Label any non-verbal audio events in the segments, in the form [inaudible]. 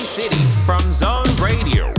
City from Zone Radio.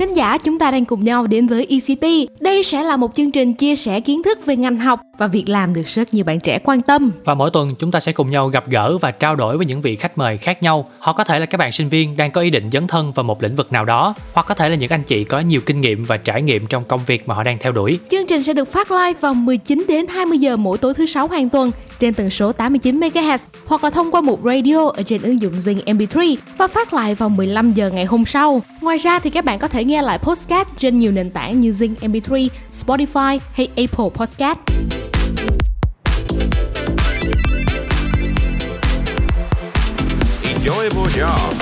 Thính giả, chúng ta đang cùng nhau đến với ECT. Đây sẽ là một chương trình chia sẻ kiến thức về ngành học và việc làm được rất nhiều bạn trẻ quan tâm. Và mỗi tuần chúng ta sẽ cùng nhau gặp gỡ và trao đổi với những vị khách mời khác nhau. Họ có thể là các bạn sinh viên đang có ý định dấn thân vào một lĩnh vực nào đó, hoặc có thể là những anh chị có nhiều kinh nghiệm và trải nghiệm trong công việc mà họ đang theo đuổi. Chương trình sẽ được phát live vào 19 đến 20 giờ mỗi tối thứ sáu hàng tuần trên tần số 89 MHz hoặc là thông qua một radio ở trên ứng dụng Zing MP3 và phát lại vào 15 giờ ngày hôm sau. Ngoài ra thì các bạn có thể nghe lại podcast trên nhiều nền tảng như Zing MP3, Spotify hay Apple Podcast. Enjoyable job.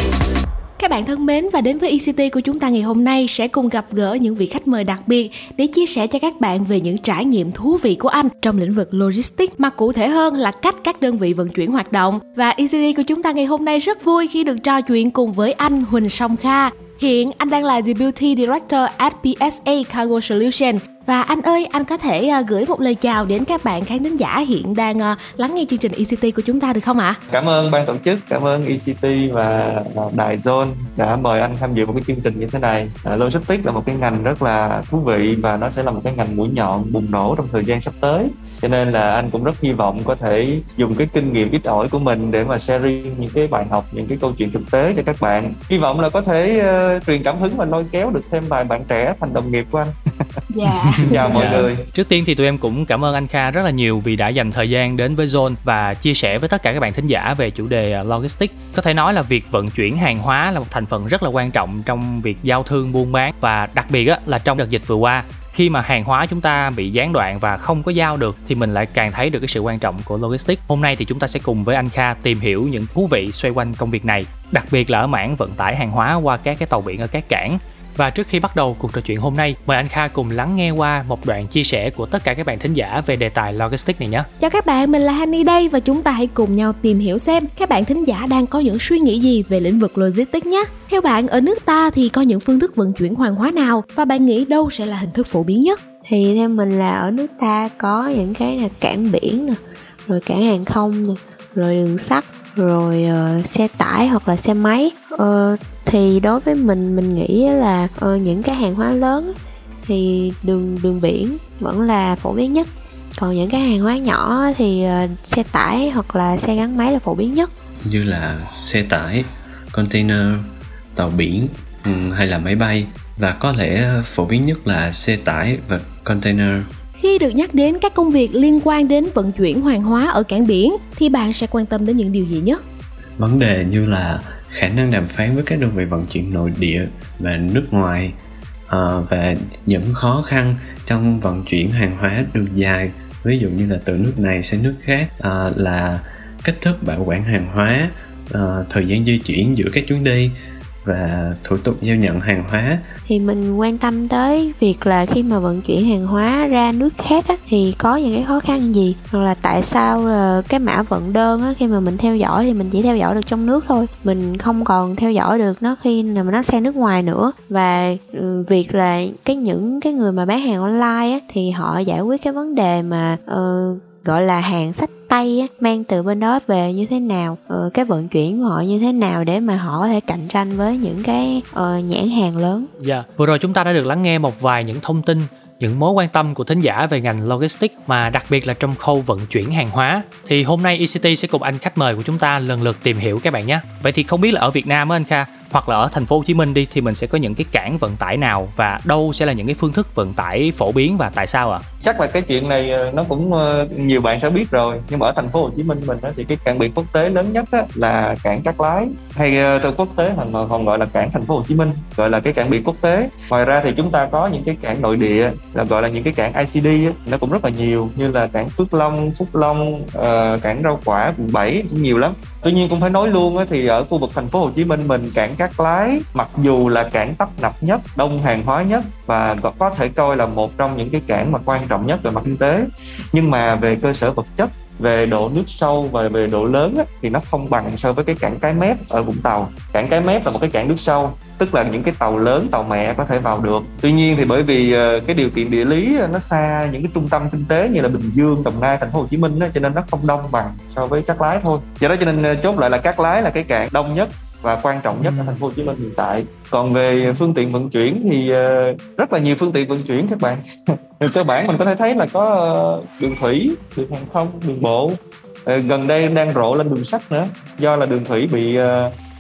Các bạn thân mến và đến với ECT của chúng ta ngày hôm nay sẽ cùng gặp gỡ những vị khách mời đặc biệt để chia sẻ cho các bạn về những trải nghiệm thú vị của anh trong lĩnh vực logistics mà cụ thể hơn là cách các đơn vị vận chuyển hoạt động. Và ECT của chúng ta ngày hôm nay rất vui khi được trò chuyện cùng với anh Huỳnh Song Kha. Hiện anh đang là Deputy Director at PSA Cargo Solution và anh ơi, anh có thể à, gửi một lời chào đến các bạn khán thính giả hiện đang à, lắng nghe chương trình ECT của chúng ta được không ạ? Cảm ơn ban tổ chức, cảm ơn ECT và à, Đài Zone đã mời anh tham dự một cái chương trình như thế này. Logistics là một cái ngành rất là thú vị và nó sẽ là một cái ngành mũi nhọn bùng nổ trong thời gian sắp tới. Cho nên là anh cũng rất hy vọng có thể dùng cái kinh nghiệm ít ỏi của mình để mà sharing những cái bài học, những cái câu chuyện thực tế cho các bạn. Hy vọng là có thể uh, truyền cảm hứng và lôi kéo được thêm vài bạn trẻ thành đồng nghiệp của anh. [laughs] Dạ. Xin [laughs] chào mọi Dạ. người. Trước tiên thì tụi em cũng cảm ơn anh Kha rất là nhiều vì đã dành thời gian đến với Zone và chia sẻ với tất cả các bạn thính giả về chủ đề à, logistics. Có thể nói là việc vận chuyển hàng hóa là một thành phần rất là quan trọng trong việc giao thương buôn bán và đặc biệt á, là trong đợt dịch vừa qua khi mà hàng hóa chúng ta bị gián đoạn và không có giao được thì mình lại càng thấy được cái sự quan trọng của logistics. Hôm nay thì chúng ta sẽ cùng với anh Kha tìm hiểu những thú vị xoay quanh công việc này, đặc biệt là ở mảng vận tải hàng hóa qua các cái tàu biển ở các cảng. Và trước khi bắt đầu cuộc trò chuyện hôm nay, mời anh Kha cùng lắng nghe qua một đoạn chia sẻ của tất cả các bạn thính giả về đề tài logistics này nhé. Chào các bạn, mình là Hani đây và chúng ta hãy cùng nhau tìm hiểu xem các bạn thính giả đang có những suy nghĩ gì về lĩnh vực logistics nhé. Theo bạn, ở nước ta thì có những phương thức vận chuyển hàng hóa nào và bạn nghĩ đâu sẽ là hình thức phổ biến nhất? thì theo mình là ở nước ta có những cái là cảng biển nè rồi cảng hàng không nè rồi đường sắt rồi ờ, xe tải hoặc là xe máy Ờ, thì đối với mình mình nghĩ là ờ, những cái hàng hóa lớn thì đường đường biển vẫn là phổ biến nhất còn những cái hàng hóa nhỏ thì ờ, xe tải hoặc là xe gắn máy là phổ biến nhất như là xe tải, container, tàu biển ừ, hay là máy bay và có lẽ phổ biến nhất là xe tải và container. Khi được nhắc đến các công việc liên quan đến vận chuyển hàng hóa ở cảng biển thì bạn sẽ quan tâm đến những điều gì nhất? Vấn đề như là khả năng đàm phán với các đơn vị vận chuyển nội địa và nước ngoài à, và những khó khăn trong vận chuyển hàng hóa đường dài. Ví dụ như là từ nước này sang nước khác à, là cách thức bảo quản hàng hóa à, thời gian di chuyển giữa các chuyến đi và thủ tục giao nhận hàng hóa. Thì mình quan tâm tới việc là khi mà vận chuyển hàng hóa ra nước khác á, thì có những cái khó khăn gì? Hoặc là tại sao là cái mã vận đơn á, khi mà mình theo dõi thì mình chỉ theo dõi được trong nước thôi. Mình không còn theo dõi được nó khi mà nó sang nước ngoài nữa. Và ừ, việc là cái những cái người mà bán hàng online á, thì họ giải quyết cái vấn đề mà uh, gọi là hàng sách tay á, mang từ bên đó về như thế nào ờ, cái vận chuyển của họ như thế nào để mà họ có thể cạnh tranh với những cái uh, nhãn hàng lớn Dạ, vừa rồi chúng ta đã được lắng nghe một vài những thông tin, những mối quan tâm của thính giả về ngành logistics mà đặc biệt là trong khâu vận chuyển hàng hóa. Thì hôm nay ECT sẽ cùng anh khách mời của chúng ta lần lượt tìm hiểu các bạn nhé. Vậy thì không biết là ở Việt Nam á anh Kha, hoặc là ở thành phố Hồ Chí Minh đi, thì mình sẽ có những cái cảng vận tải nào và đâu sẽ là những cái phương thức vận tải phổ biến và tại sao ạ? chắc là cái chuyện này ờ, nó cũng ờ, nhiều bạn sẽ biết rồi. Nhưng mà ở thành phố Hồ Chí Minh mình thì cái cảng biển quốc tế lớn nhất là cảng Cát Lái. Hay ờ, từ quốc tế còn còn gọi là cảng thành phố Hồ Chí Minh, gọi là cái cảng biển quốc tế. Ngoài ra thì chúng ta có những cái cảng nội địa, là gọi là những cái cảng ICD nó cũng rất là nhiều, như là cảng Phước Long, Phúc Long cảng rau quả, quận 7 cũng nhiều lắm tuy nhiên cũng phải nói luôn á, thì ở khu vực thành phố Hồ Chí Minh mình cảng Cát Lái mặc dù là cảng tấp nập nhất đông hàng hóa nhất và có- có thể coi là một trong những cái cảng mà quan trọng nhất về mặt kinh tế. Nhưng mà về cơ sở vật chất về độ nước sâu và về độ lớn á, thì nó không bằng so với cái cảng cái mép ở vũng tàu. Cảng cái mép là một cái cảng nước sâu tức là những cái tàu lớn tàu mẹ có thể vào được. Tuy nhiên thì bởi vì ờ, cái điều kiện địa lý ờ, nó xa những cái trung tâm kinh tế như là bình dương đồng nai thành phố hồ chí minh á, cho nên nó không đông bằng so với cát lái thôi. Do đó cho nên ờ, chốt lại là cát lái là cái cảng đông nhất và quan trọng nhất ở thành phố Hồ Chí Minh hiện tại. Còn về phương tiện vận chuyển thì ờ, rất là nhiều phương tiện vận chuyển các bạn. [laughs] cơ bản mình có thể thấy là có ờ, đường thủy, đường hàng không, đường bộ. Ờ, gần đây đang rộ lên đường sắt nữa do là đường thủy bị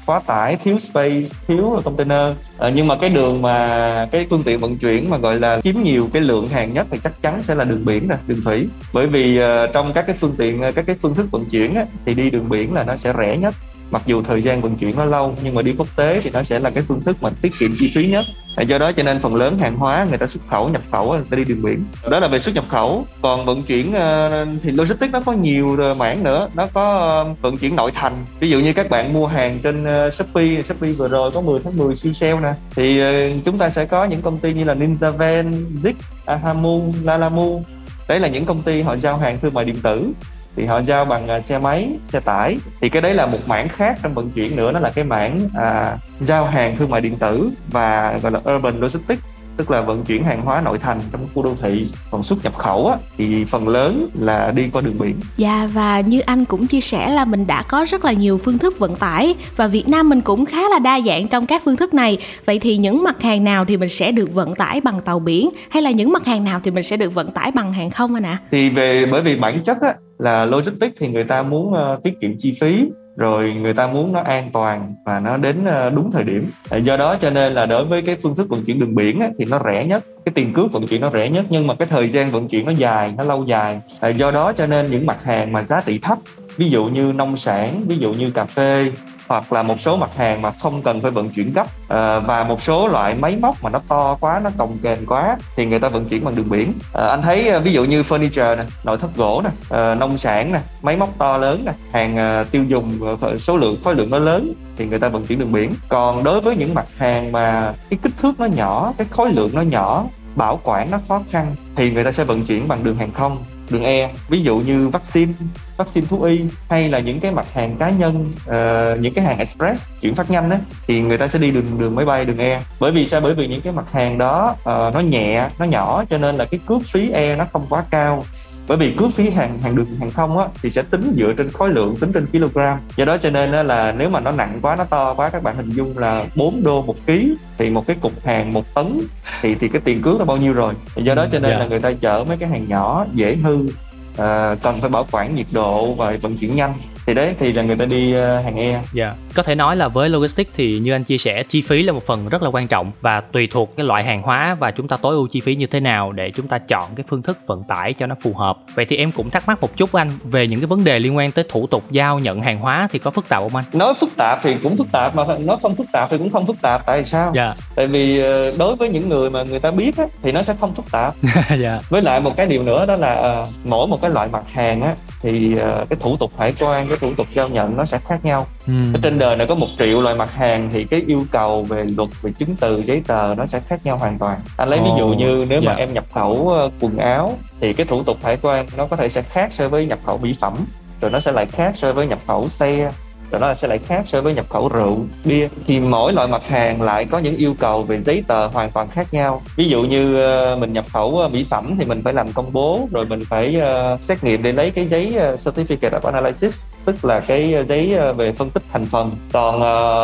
quá tải thiếu space thiếu container à, nhưng mà cái đường mà cái phương tiện vận chuyển mà gọi là chiếm nhiều cái lượng hàng nhất thì chắc chắn sẽ là đường biển nè đường thủy bởi vì uh, trong các cái phương tiện các cái phương thức vận chuyển á, thì đi đường biển là nó sẽ rẻ nhất mặc dù thời gian vận chuyển nó lâu nhưng mà đi quốc tế thì nó sẽ là cái phương thức mà tiết kiệm chi phí nhất. Do đó cho nên phần lớn hàng hóa người ta xuất khẩu nhập khẩu người ta đi đường biển. Đó là về xuất nhập khẩu. Còn vận chuyển ờ, thì logistics nó có nhiều ờ, mảng nữa. Nó có vận chuyển nội thành. Ví dụ như các bạn mua hàng trên ờ, shopee shopee vừa rồi có 10 tháng 10 siêu sale nè. Thì chúng ta sẽ có những công ty như là Ninja Van, zik ahamu lalamu. Đấy là những công ty họ giao hàng thương mại điện tử thì họ giao bằng à, xe máy xe tải. Thì cái đấy là một mảng khác trong vận chuyển nữa nó là cái mảng à, giao hàng thương mại điện tử và gọi là urban logistics tức là vận chuyển hàng hóa nội thành trong khu đô thị còn xuất nhập khẩu á, thì phần lớn là đi qua đường biển. Dạ và như anh cũng chia sẻ là mình đã có rất là nhiều phương thức vận tải và Việt Nam mình cũng khá là đa dạng trong các phương thức này. Vậy thì những mặt hàng nào thì mình sẽ được vận tải bằng tàu biển hay là những mặt hàng nào thì mình sẽ được vận tải bằng hàng không anh ạ? À? Thì về bởi vì bản chất á, là logistics thì người ta muốn uh, tiết kiệm chi phí rồi người ta muốn nó an toàn và nó đến ờ, đúng thời điểm. À, do đó cho nên là đối với cái phương thức vận chuyển đường biển ấy, thì nó rẻ nhất cái tiền cước vận chuyển nó rẻ nhất nhưng mà cái thời gian vận chuyển nó dài nó lâu dài. À, do đó cho nên những mặt hàng mà giá trị thấp ví dụ như nông sản ví dụ như cà phê hoặc là một số mặt hàng mà không cần phải vận chuyển gấp. À, và một số loại máy móc mà nó to quá nó cồng kềnh quá thì người ta vận chuyển bằng đường biển. À, anh thấy ờ, ví dụ như furniture nè nội thất gỗ nè à, nông sản nè máy móc to lớn nè hàng à, tiêu dùng số lượng khối lượng nó lớn thì người ta vận chuyển đường biển. Còn đối với những mặt hàng mà cái kích thước nó nhỏ cái khối lượng nó nhỏ bảo quản nó khó khăn thì người ta sẽ vận chuyển bằng đường hàng không đường e. Ví dụ như vaccine vaccine thú y hay là những cái mặt hàng cá nhân uh, những cái hàng express chuyển phát nhanh ấy, thì người ta sẽ đi đường đường máy bay đường e. Bởi vì sao? Bởi vì những cái mặt hàng đó uh, nó nhẹ nó nhỏ cho nên là cái cước phí e nó không quá cao bởi vì cước phí hàng hàng đường hàng không á thì sẽ tính dựa trên khối lượng tính trên kg do đó cho nên là nếu mà nó nặng quá nó to quá các bạn hình dung là 4 đô một ký thì một cái cục hàng một tấn thì thì cái tiền cước là bao nhiêu rồi do đó cho nên yeah. là dạ. người ta chở mấy cái hàng nhỏ dễ hư à, cần phải bảo quản nhiệt độ và vận chuyển nhanh thì đấy thì là người ta đi uh, hàng e. Dạ. Yeah. Có thể nói là với logistics thì như anh chia sẻ chi phí là một phần rất là quan trọng và tùy thuộc cái loại hàng hóa và chúng ta tối ưu chi phí như thế nào để chúng ta chọn cái phương thức vận tải cho nó phù hợp. Vậy thì em cũng thắc mắc một chút anh về những cái vấn đề liên quan tới thủ tục giao nhận hàng hóa thì có phức tạp không anh? Nói phức tạp thì cũng phức tạp mà nói không phức tạp thì cũng không phức tạp tại sao? Dạ. Tại vì ờ, đối với những người mà người ta biết á, thì nó sẽ không phức tạp. [laughs] dạ. Với lại một cái điều nữa đó là uh, mỗi một cái loại mặt hàng á thì cái thủ tục hải quan cái thủ tục giao nhận nó sẽ khác nhau ừ. trên đời này có một triệu loại mặt hàng thì cái yêu cầu về luật về chứng từ giấy tờ nó sẽ khác nhau hoàn toàn anh lấy oh, ví dụ như nếu yeah. mà dạ. em nhập khẩu uh, quần áo thì cái thủ tục hải quan nó có thể sẽ khác so với nhập khẩu mỹ phẩm rồi nó sẽ lại khác so với nhập khẩu xe rồi nó sẽ lại khác so với nhập khẩu rượu, bia. Thì mỗi loại mặt hàng lại có những yêu cầu về giấy tờ hoàn toàn khác nhau. Ví dụ như ờ, mình nhập khẩu ờ, mỹ phẩm thì mình phải làm công bố, rồi mình phải ờ, xét nghiệm để lấy cái giấy certificate of analysis, tức là cái giấy về phân tích thành phần. Còn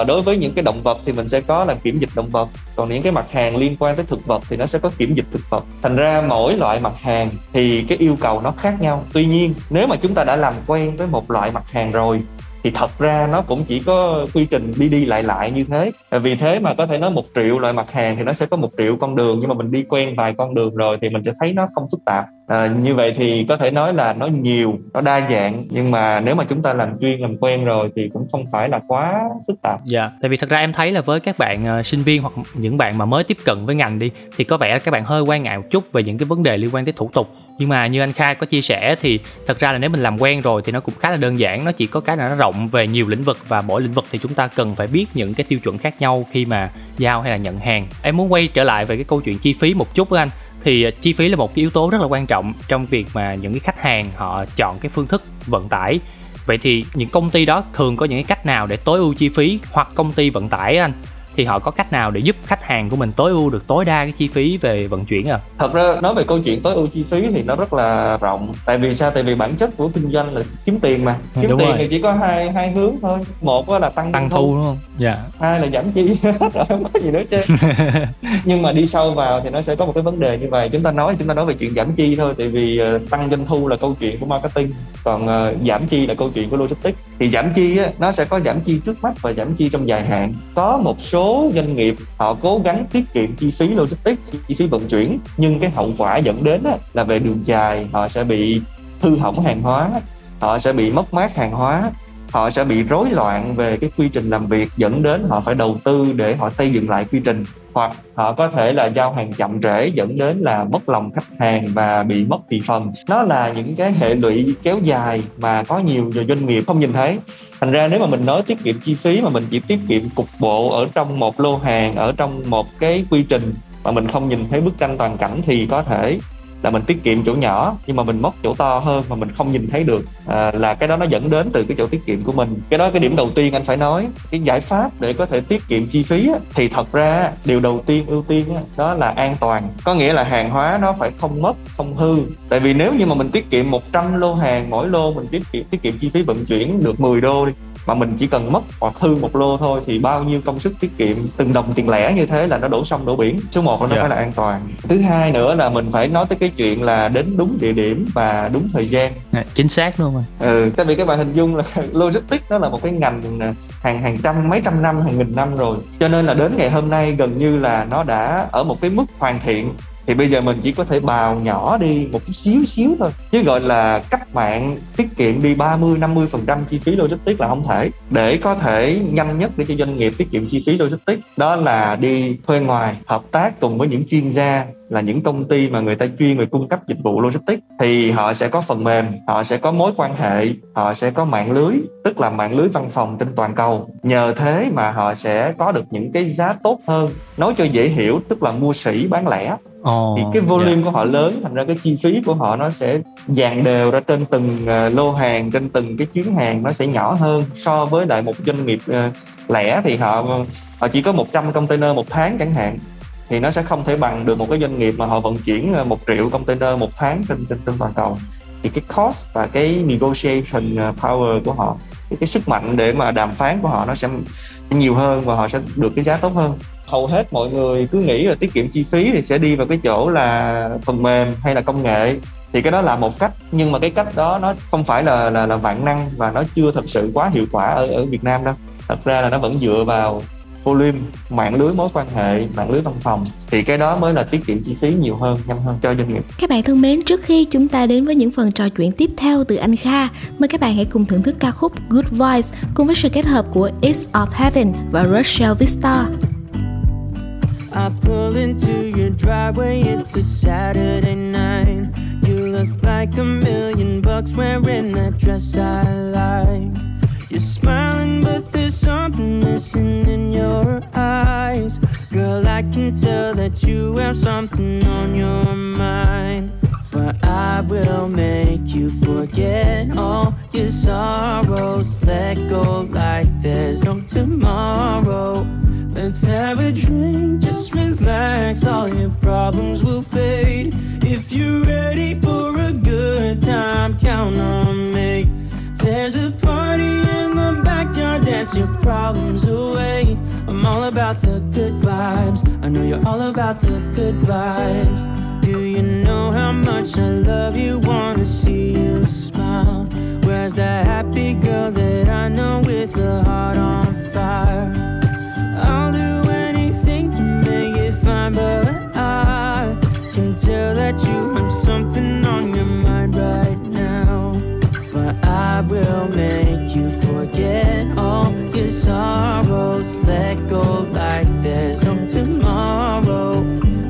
đối với những cái động vật thì mình sẽ có là kiểm dịch động vật. Còn những cái mặt hàng liên quan tới thực vật thì nó sẽ có kiểm dịch thực vật. Thành ra mỗi loại mặt hàng thì cái yêu cầu nó khác nhau. Tuy nhiên, nếu mà chúng ta đã làm quen với một loại mặt hàng rồi thì thật ra nó cũng chỉ có quy trình đi đi lại lại như thế. À, vì thế mà có thể nói một triệu loại mặt hàng thì nó sẽ có một triệu con đường nhưng mà mình đi quen vài con đường rồi thì mình sẽ thấy nó không phức tạp. À, như vậy thì có thể nói là nó nhiều nó đa dạng nhưng mà nếu mà chúng ta làm chuyên làm quen rồi thì cũng không phải là quá phức tạp. Dạ tại vì thật ra em thấy là với các bạn uh, sinh viên hoặc những bạn mà mới tiếp cận với ngành đi thì có vẻ các bạn hơi quan ngại một chút về những cái vấn đề liên quan tới thủ tục nhưng mà như anh khai có chia sẻ thì thật ra là nếu mình làm quen rồi thì nó cũng khá là đơn giản, nó chỉ có cái là nó rộng về nhiều lĩnh vực và mỗi lĩnh vực thì chúng ta cần phải biết những cái tiêu chuẩn khác nhau khi mà giao hay là nhận hàng. Em muốn quay trở lại về cái câu chuyện chi phí một chút với anh. Thì à, chi phí là một cái yếu tố rất là quan trọng trong việc mà những cái khách hàng họ chọn cái phương thức vận tải. Vậy thì những công ty đó thường có những cái cách nào để tối ưu chi phí hoặc công ty vận tải anh? Thì họ có cách nào để giúp khách hàng của mình tối ưu được tối đa cái chi phí về vận chuyển à? Thật ra nói về câu chuyện tối ưu chi phí thì nó rất là rộng. Tại vì sao? Tại vì bản chất của kinh doanh là kiếm tiền mà. Ừ, Kiếm đúng tiền rồi. thì chỉ có hai hai hướng thôi. Một là tăng Tăng doanh thu đúng không? Dạ. hai là giảm chi [laughs] rồi không có gì nữa chứ [laughs] nhưng mà đi sâu vào thì nó sẽ có một cái vấn đề như vậy chúng ta nói chúng ta nói về chuyện giảm chi thôi tại vì ờ, tăng doanh thu là câu chuyện của marketing còn ờ, giảm chi là câu chuyện của logistics thì giảm chi á, nó sẽ có giảm chi trước mắt và giảm chi trong dài hạn. Có một số doanh nghiệp họ cố gắng tiết kiệm chi phí logistics chi phí vận chuyển nhưng cái hậu quả dẫn đến á, là về đường dài họ sẽ bị hư hỏng hàng hóa họ sẽ bị mất mát hàng hóa họ sẽ bị rối loạn về cái quy trình làm việc dẫn đến họ phải đầu tư để họ xây dựng lại quy trình hoặc họ có thể là giao hàng chậm trễ dẫn đến là mất lòng khách hàng và bị mất thị phần. Nó là những cái hệ lụy kéo dài mà có nhiều doanh nghiệp không nhìn thấy. Thành ra nếu mà mình nói tiết kiệm chi phí mà mình chỉ tiết kiệm cục bộ ở trong một lô hàng, ở trong một cái quy trình mà mình không nhìn thấy bức tranh toàn cảnh thì có thể là mình tiết kiệm chỗ nhỏ nhưng mà mình mất chỗ to hơn mà mình không nhìn thấy được. À, là cái đó nó dẫn đến từ cái chỗ tiết kiệm của mình. Cái đó cái điểm đầu tiên anh phải nói cái giải pháp để có thể tiết kiệm chi phí á, thì thật ra điều đầu tiên ưu tiên á, đó là an toàn. Có nghĩa là hàng hóa nó phải không mất không hư. Tại vì nếu như mà mình tiết kiệm 100 lô hàng mỗi lô mình tiết kiệm tiết kiệm chi phí vận chuyển được 10 đô đi mà mình chỉ cần mất hoặc hư một lô thôi thì bao nhiêu công sức tiết kiệm từng đồng tiền lẻ như thế là nó đổ sông đổ biển. Số một là nó Dạ. phải là an toàn. Thứ hai nữa là mình phải nói tới cái chuyện là đến đúng địa điểm và đúng thời gian. Dạ, chính xác luôn anh ừ, tại vì các bạn hình dung là [laughs] logistics nó là một cái ngành hàng hàng trăm mấy trăm năm hàng nghìn năm rồi. Cho nên là đến ngày hôm nay gần như là nó đã ở một cái mức hoàn thiện thì bây giờ mình chỉ có thể bào nhỏ đi một chút xíu xíu thôi. Chứ gọi là cách mạng tiết kiệm đi 30 50 phần trăm chi phí logistics là không thể. Để có thể nhanh nhất để cho doanh nghiệp tiết kiệm chi phí logistics, đó là đi thuê ngoài, hợp tác cùng với những chuyên gia, là những công ty mà người ta chuyên về cung cấp dịch vụ logistics. Thì họ sẽ có phần mềm, họ sẽ có mối quan hệ, họ sẽ có mạng lưới, tức là mạng lưới văn phòng trên toàn cầu. Nhờ thế mà họ sẽ có được những cái giá tốt hơn. Nói cho dễ hiểu, tức là mua sỉ bán lẻ. Ồ, thì cái dạ. volume của họ lớn thành ra cái chi phí của họ nó sẽ dàn đều ra trên từng ờ, lô hàng trên từng cái chuyến hàng nó sẽ nhỏ hơn so với lại một doanh nghiệp ờ, lẻ thì họ họ chỉ có 100 container một tháng chẳng hạn. Thì nó sẽ không thể bằng được một cái doanh nghiệp mà họ vận chuyển ờ, một triệu container một tháng trên trên, trên toàn cầu. Thì cái cost và cái negotiation ờ, power của họ cái, cái sức mạnh để mà đàm phán của họ nó sẽ nhiều hơn và họ sẽ được cái giá tốt hơn hầu hết mọi người cứ nghĩ là tiết kiệm chi phí thì sẽ đi vào cái chỗ là phần mềm hay là công nghệ. Thì cái đó là một cách nhưng mà cái cách đó nó không phải là là là vạn năng và nó chưa thật sự quá hiệu quả ở ở Việt Nam đâu. Thật ra là nó vẫn dựa vào volume mạng lưới mối quan hệ mạng lưới văn phòng. Thì cái đó mới là tiết kiệm chi phí nhiều hơn nhanh hơn cho doanh nghiệp. Các bạn thân mến, trước khi chúng ta đến với những phần trò chuyện tiếp theo từ anh Kha, mời các bạn hãy cùng thưởng thức ca khúc Good Vibes cùng với sự kết hợp của It's of Heaven và Rochelle Vista. I pull into your driveway, it's a Saturday night. You look like a million bucks wearing that dress I like. You're smiling, but there's something missing in your eyes. Girl, I can tell that you have something on your mind. But I will make you forget all your sorrows. Let go like there's no tomorrow. Let's have a drink, just relax. All your problems will fade. If you're ready for a good time, count on me. There's a party in the backyard, dance your problems away. I'm all about the good vibes. I know you're all about the good vibes. Do you know how much I love you? Wanna see you smile. Where's that happy girl that I know with a heart on fire? Fine, but I can tell that you have something on your mind right now. But I will make you forget all your sorrows. Let go like there's no tomorrow.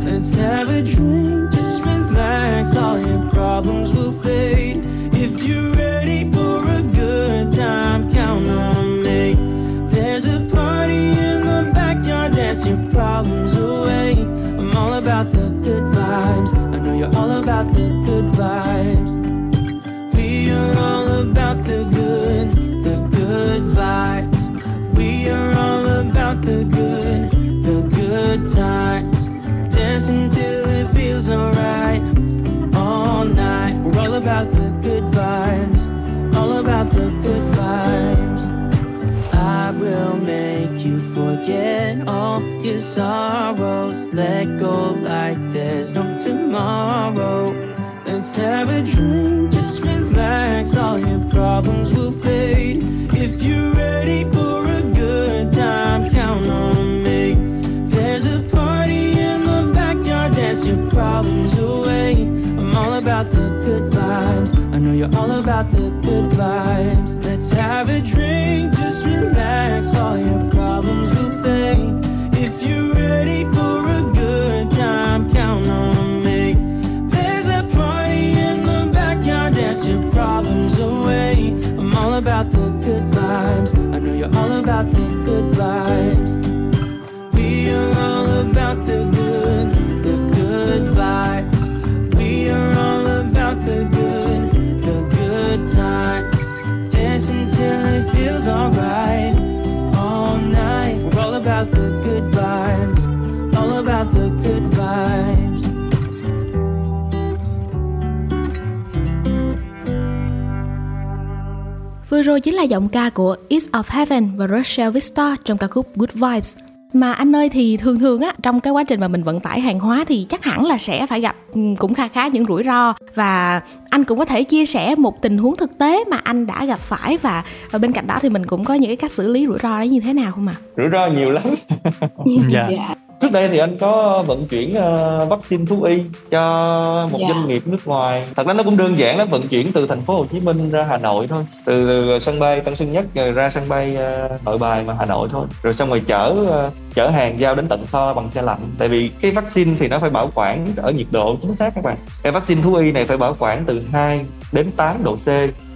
Let's have a drink, just relax. All your problems will fade. If you're about the good vibes. We are all about the good, the good vibes. We are all about the good, the good times. Dancing till it feels alright all night. We're all about the forget all your sorrows. Let go like there's no tomorrow. Let's have a drink, just relax. All your problems will fade. If you're ready for a good time, count on me. There's a party in the backyard, dance your problems away. I'm all about the good vibes. I know you're all about the good vibes. Let's have a drink, just relax. All your problems If you're ready for a good time, count on me. There's a party in the backyard, dance your problems away. I'm all about the good vibes. I know you're all about the good vibes. We are all about the good, the good vibes. We are all about the good, the good times. Dance until it feels alright. Rồi chính là giọng ca của East of Heaven và Rochelle Victor trong ca khúc Good Vibes. Mà anh ơi thì thường thường á trong cái quá trình mà mình vận tải hàng hóa thì chắc hẳn là sẽ phải gặp ừ, cũng kha khá những rủi ro và anh cũng có thể chia sẻ một tình huống thực tế mà anh đã gặp phải và, và bên cạnh đó thì mình cũng có những cái cách xử lý rủi ro đấy như thế nào không ạ? rủi ro nhiều lắm [laughs] dạ trước đây thì anh có vận chuyển ờ, vaccine thú y cho một Dạ. doanh nghiệp nước ngoài. Thật ra nó cũng đơn giản lắm vận chuyển từ thành phố Hồ Chí Minh ra Hà Nội thôi. Từ sân bay Tân Sơn Nhất rồi ra sân bay ờ, Nội Bài mà Hà Nội thôi. Rồi xong rồi chở ờ, chở hàng giao đến tận kho bằng xe lạnh. Tại vì cái vaccine thì nó phải bảo quản ở nhiệt độ chính xác các bạn. Cái vaccine thú y này phải bảo quản từ 2 đến 8 độ C.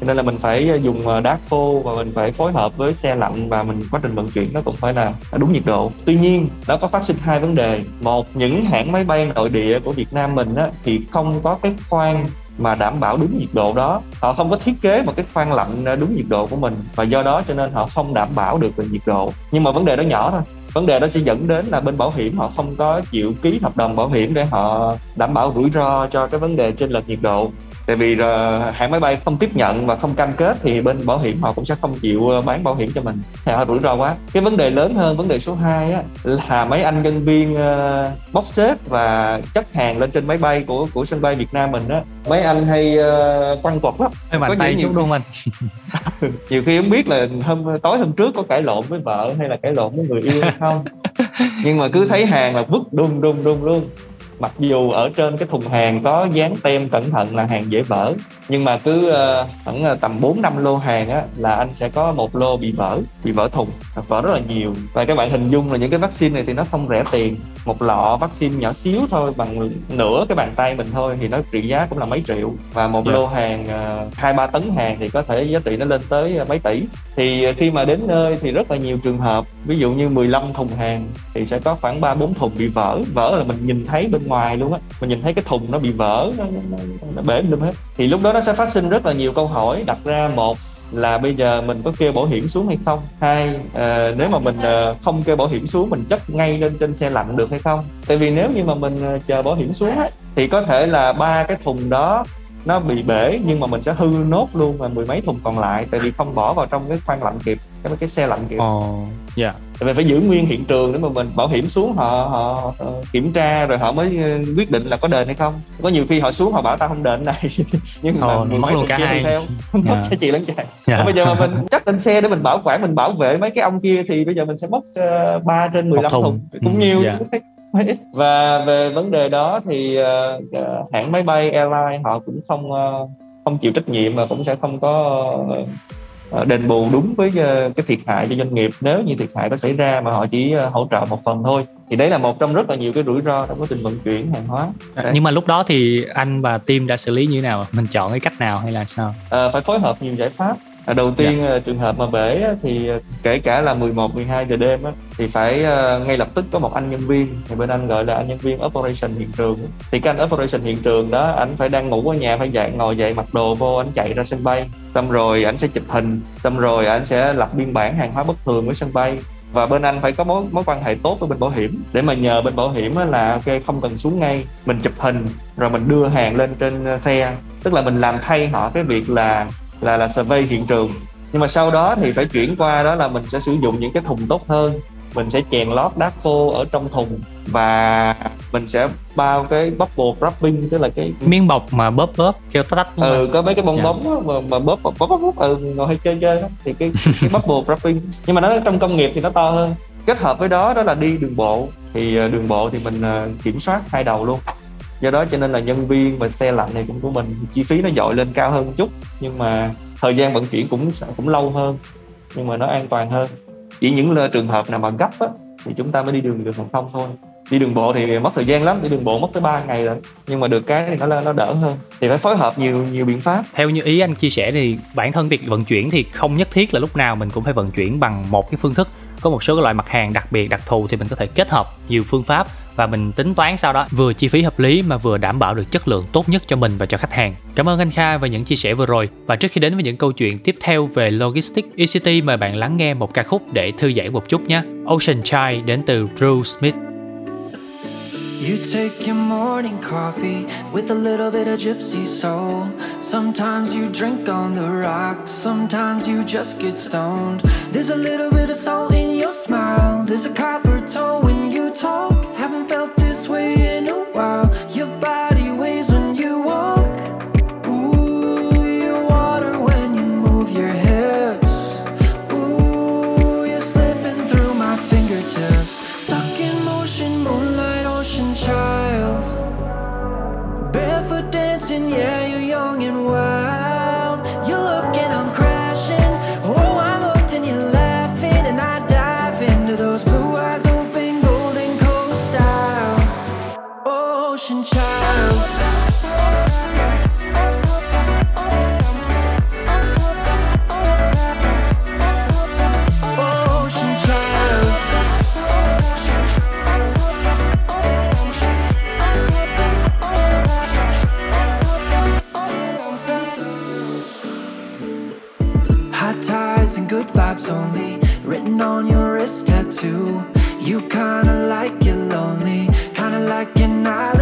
Cho nên là mình phải ờ, dùng ờ, đá khô và mình phải phối hợp với xe lạnh và mình quá trình vận chuyển nó cũng phải là đúng nhiệt độ. Tuy nhiên nó có phát sinh hai vấn đề. Một những hãng máy bay nội địa của Việt Nam mình á, thì không có cái khoang mà đảm bảo đúng nhiệt độ đó. Họ không có thiết kế một cái khoang lạnh ờ, đúng nhiệt độ của mình và do đó cho nên họ không đảm bảo được về nhiệt độ. Nhưng mà vấn đề đó nhỏ thôi vấn đề đó sẽ dẫn đến là bên bảo hiểm họ không có chịu ký hợp đồng bảo hiểm để họ đảm bảo rủi ro cho cái vấn đề chênh lệch nhiệt độ tại vì hãng máy bay không tiếp nhận và không cam kết thì bên bảo hiểm họ cũng sẽ không chịu ờ, bán bảo hiểm cho mình. Thì họ rủi ro quá. Cái vấn đề lớn hơn vấn đề số 2 á là mấy anh nhân viên ờ, bốc xếp và chất hàng lên trên máy bay của của sân bay Việt Nam mình á. Mấy anh hay ờ, quăng quật lắm. Mạnh Có tay nhiều- không anh. [laughs] Nhiều khi không biết là hôm tối hôm trước có cãi lộn với vợ hay là cãi lộn với người yêu hay không. Nhưng mà cứ thấy hàng là vứt đung đung đung luôn mặc dù ở trên cái thùng hàng có dán tem cẩn thận là hàng dễ vỡ nhưng mà cứ ờ, khoảng ờ, tầm 4 năm lô hàng á là anh sẽ có một lô bị vỡ bị vỡ thùng vỡ rất là nhiều. Và các bạn hình dung là những cái vaccine này thì nó không rẻ tiền. Một lọ vaccine nhỏ xíu thôi bằng nửa cái bàn tay mình thôi thì nó trị giá cũng là mấy triệu. Và một Dạ. lô hàng ờ, hai ba tấn hàng thì có thể giá trị nó lên tới mấy tỷ. Thì khi mà đến nơi thì rất là nhiều trường hợp ví dụ như 15 thùng hàng thì sẽ có khoảng ba bốn thùng bị vỡ. Vỡ là mình nhìn thấy bên ngoài luôn á. Mình nhìn thấy cái thùng nó bị vỡ nó, nó, nó, bể luôn hết. Thì lúc đó nó sẽ phát sinh rất là nhiều câu hỏi đặt ra một là bây giờ mình có kêu bảo hiểm xuống hay không? Hai à, nếu mà mình à, không kêu bảo hiểm xuống mình chất ngay lên trên xe lạnh được hay không? Tại vì nếu như mà mình ờ, chờ bảo hiểm xuống á, thì có thể là ba cái thùng đó nó bị bể nhưng mà mình sẽ hư nốt luôn và mười mấy thùng còn lại tại vì không bỏ vào trong cái khoang lạnh kịp cái cái xe lạnh kịp ồ dạ tại vì phải giữ nguyên hiện trường để mà mình bảo hiểm xuống họ họ ờ, kiểm tra rồi họ mới ờ, quyết định là có đền hay không có nhiều khi họ xuống họ bảo tao không đền này [laughs] nhưng mà Ồ, mười mất mấy luôn cả hai. theo mất Dạ. cái chị lẫn chạy dạ Còn bây giờ mà mình [laughs] chắc lên xe để mình bảo quản mình bảo vệ mấy cái ông kia thì bây giờ mình sẽ mất uh, 3 trên 15 thùng. thùng, cũng Ừ, nhiều dạ. ít. và về vấn đề đó thì ờ, ờ, hãng máy bay airline họ cũng không ờ, không chịu trách nhiệm và cũng sẽ không có ờ, đền bù đúng với ờ, cái thiệt hại cho doanh nghiệp. Nếu như thiệt hại có xảy ra mà họ chỉ ờ, hỗ trợ một phần thôi thì đấy là một trong rất là nhiều cái rủi ro trong quá trình vận chuyển hàng hóa. À, nhưng mà lúc đó thì anh và team đã xử lý như thế nào? Mình chọn cái cách nào hay là sao? Ờ, phải phối hợp nhiều giải pháp À, đầu tiên ờ, trường hợp mà bể thì ờ, kể cả là 11 12 giờ đêm á, thì phải ờ, ngay lập tức có một anh nhân viên thì bên anh gọi là anh nhân viên operation hiện trường thì cái anh operation hiện trường đó anh phải đang ngủ ở nhà phải dậy ngồi dậy mặc đồ vô anh chạy ra sân bay. Xong rồi anh sẽ chụp hình xong rồi anh sẽ lập biên bản hàng hóa bất thường ở sân bay. Và bên anh phải có mối mối quan hệ tốt với bên bảo hiểm. Để mà nhờ bên bảo hiểm là ok không cần xuống ngay mình chụp hình rồi mình đưa hàng lên trên xe. Tức là mình làm thay họ cái việc là là là survey hiện trường. Nhưng mà sau đó thì phải chuyển qua đó là mình sẽ sử dụng những cái thùng tốt hơn. Mình sẽ chèn lót đá khô ở trong thùng và mình sẽ bao cái bubble wrapping tức là cái miếng bọc mà bóp bóp kêu tách tách ừ có mấy cái bong Dạ. bóng mà, mà bóp bóp bóp bóp ừ, ngồi hay chơi chơi đó. Thì cái cái bubble wrapping. Nhưng mà nó trong công nghiệp thì nó to hơn. Kết hợp với đó đó là đi đường bộ. Thì ờ, đường bộ thì mình ờ, kiểm soát hai đầu luôn do đó cho nên là nhân viên và xe lạnh này cũng của mình chi phí nó dội lên cao hơn một chút nhưng mà thời gian vận chuyển cũng cũng lâu hơn nhưng mà nó an toàn hơn. Chỉ những trường hợp nào mà gấp á, thì chúng ta mới đi đường đường hàng không thôi. Đi đường bộ thì mất thời gian lắm đi đường bộ mất tới 3 ngày rồi nhưng mà được cái thì nó nó đỡ hơn. Thì phải phối hợp nhiều nhiều biện pháp. Theo như ý anh chia sẻ thì bản thân việc vận chuyển thì không nhất thiết là lúc nào mình cũng phải vận chuyển bằng một cái phương thức. Có một số cái loại mặt hàng đặc biệt đặc thù thì mình có thể kết hợp nhiều phương pháp và mình tính toán sau đó vừa chi phí hợp lý mà vừa đảm bảo được chất lượng tốt nhất cho mình và cho khách hàng. Cảm ơn anh Kha và những chia sẻ vừa rồi. Và trước khi đến với những câu chuyện tiếp theo về logistics, ECT mời bạn lắng nghe một ca khúc để thư giãn một chút nhé. Ocean Child đến từ Drew Smith. You take your morning coffee with a little bit of gypsy soul. Sometimes you drink on the rocks, sometimes you just get stoned. There's a little bit of soul in your smile, there's a copper tone when you talk. Haven't felt this way in a while. Your body too. You kinda like you're lonely Kinda like you're not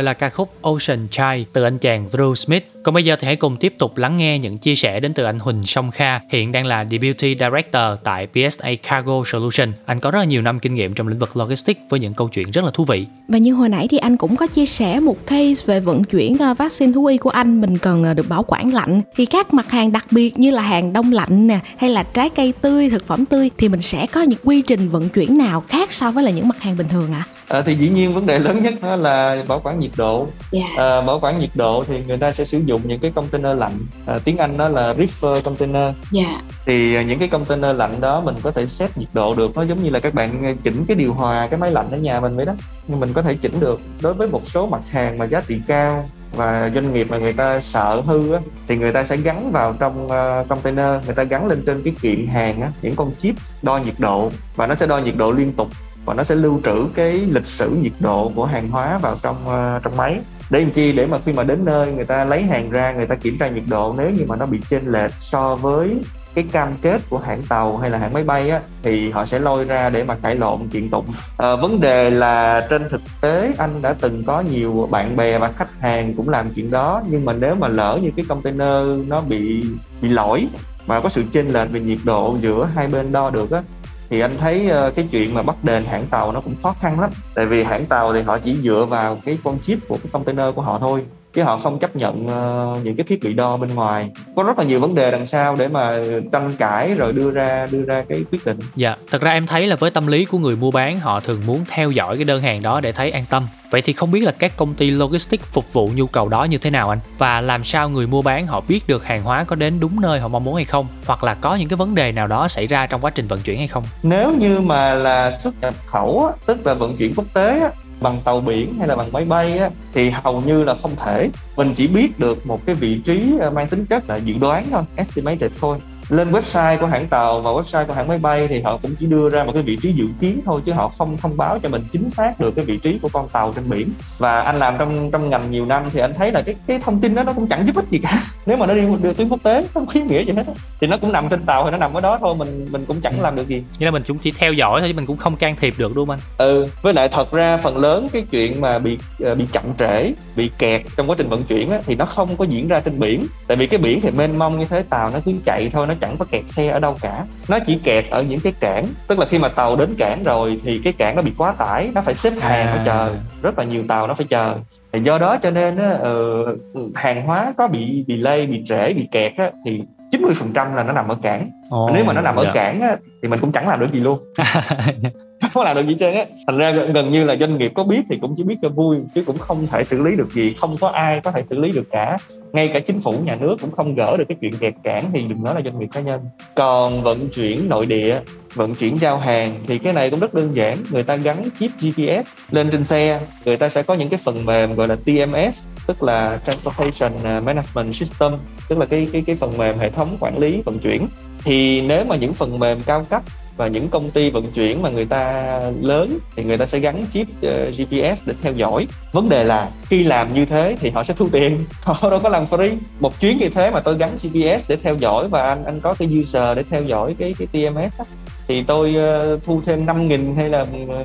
rồi là ca khúc Ocean Chai từ anh chàng Drew Smith. Còn bây giờ thì hãy cùng tiếp tục lắng nghe những chia sẻ đến từ anh Huỳnh Song Kha, hiện đang là Deputy Director tại PSA Cargo Solution. Anh có rất là nhiều năm kinh nghiệm trong lĩnh vực logistics với những câu chuyện rất là thú vị. Và như hồi nãy thì anh cũng có chia sẻ một case về vận chuyển ờ, vaccine thú y của anh mình cần ờ, được bảo quản lạnh thì các mặt hàng đặc biệt như là hàng đông lạnh nè hay là trái cây tươi thực phẩm tươi thì mình sẽ có những quy trình vận chuyển nào khác so với là những mặt hàng bình thường ạ? à, thì dĩ nhiên vấn đề lớn nhất đó là bảo quản nhiệt độ. Dạ. à, bảo quản nhiệt độ thì người ta sẽ sử dụng những cái container lạnh. À, tiếng Anh đó là reefer container. Dạ. thì à, những cái container lạnh đó mình có thể set nhiệt độ được. Nó giống như là các bạn chỉnh cái điều hòa cái máy lạnh ở nhà mình vậy đó. Nhưng mình có thể chỉnh được. Đối với một số mặt hàng mà giá trị cao và doanh nghiệp mà người ta sợ hư á, thì người ta sẽ gắn vào trong uh, container. Người ta gắn lên trên cái kiện hàng á, những con chip đo nhiệt độ. Và nó sẽ đo nhiệt độ liên tục và nó sẽ lưu trữ cái lịch sử nhiệt độ của hàng hóa vào trong uh, trong máy. Để làm chi? Để mà khi mà đến nơi người ta lấy hàng ra người ta kiểm tra nhiệt độ. Nếu như mà nó bị chênh lệch so với cái cam kết của hãng tàu hay là hãng máy bay á thì họ sẽ lôi ra để mà cãi lộn kiện tụng. À, vấn đề là trên thực tế anh đã từng có nhiều bạn bè và khách hàng cũng làm chuyện đó. Nhưng mà nếu mà lỡ như cái container nó bị bị lỗi mà có sự chênh lệch về nhiệt độ giữa hai bên đo được á thì anh thấy ờ, cái chuyện mà bắt đền hãng tàu nó cũng khó khăn lắm. Tại vì hãng tàu thì họ chỉ dựa vào cái con chip của cái container của họ thôi chứ họ không chấp nhận uh, những cái thiết bị đo bên ngoài. Có rất là nhiều vấn đề đằng sau để mà tranh cãi rồi đưa ra đưa ra cái quyết định. Dạ thật ra em thấy là với tâm lý của người mua bán họ thường muốn theo dõi cái đơn hàng đó để thấy an tâm. Vậy thì không biết là các công ty logistics phục vụ nhu cầu đó như thế nào anh? Và làm sao người mua bán họ biết được hàng hóa có đến đúng nơi họ mong muốn hay không? Hoặc là có những cái vấn đề nào đó xảy ra trong quá trình vận chuyển hay không? Nếu như mà là xuất nhập khẩu tức là vận chuyển quốc tế bằng tàu biển hay là bằng máy bay á, thì hầu như là không thể. Mình chỉ biết được một cái vị trí ờ, mang tính chất là dự đoán thôi estimated thôi lên website của hãng tàu và website của hãng máy bay thì họ cũng chỉ đưa ra một cái vị trí dự kiến thôi chứ họ không thông báo cho mình chính xác được cái vị trí của con tàu trên biển. Và anh làm trong trong ngành nhiều năm thì anh thấy là cái cái thông tin đó nó cũng chẳng giúp ích gì cả. [laughs] Nếu mà nó đi đưa tuyến quốc tế không có ý nghĩa gì hết thì nó cũng nằm trên tàu thì nó nằm ở đó thôi mình mình cũng chẳng ừ. làm được gì. Nghĩa là mình cũng chỉ theo dõi thôi chứ mình cũng không can thiệp được đúng không anh? Ừ với lại thật ra phần lớn cái chuyện mà bị uh, bị chậm trễ bị kẹt trong quá trình vận chuyển á, thì nó không có diễn ra trên biển. Tại vì cái biển thì mênh mông như thế tàu nó cứ chạy thôi nó chẳng có kẹt xe ở đâu cả nó chỉ kẹt ở những cái cảng tức là khi mà tàu đến cảng rồi thì cái cảng nó bị quá tải nó phải xếp hàng à. và chờ rất là nhiều tàu nó phải chờ thì do đó cho nên á, uh, hàng hóa có bị bị lây bị trễ bị kẹt á, thì 90% là nó nằm ở cảng oh, nếu mà nó nằm ở yeah. Dạ. cảng á, thì mình cũng chẳng làm được gì luôn [laughs] [laughs] không có làm được gì trơn á. Thành ra gần, như là doanh nghiệp có biết thì cũng chỉ biết cho vui chứ cũng không thể xử lý được gì không có ai có thể xử lý được cả. Ngay cả chính phủ nhà nước cũng không gỡ được cái chuyện kẹt cản thì đừng nói là doanh nghiệp cá nhân. Còn vận chuyển nội địa vận chuyển giao hàng thì cái này cũng rất đơn giản. Người ta gắn chip GPS lên trên xe người ta sẽ có những cái phần mềm gọi là TMS tức là Transportation à, Management System tức là cái cái cái phần mềm hệ thống quản lý vận chuyển. Thì nếu mà những phần mềm cao cấp và những công ty vận chuyển mà người ta lớn thì người ta sẽ gắn chip ờ, uh, GPS để theo dõi. Vấn đề là khi làm như thế thì họ sẽ thu tiền. [laughs] Họ đâu có làm free. Một chuyến như thế mà tôi gắn GPS để theo dõi và anh anh có cái user để theo dõi cái cái TMS á, thì tôi uh, thu thêm 5 nghìn hay là ờ,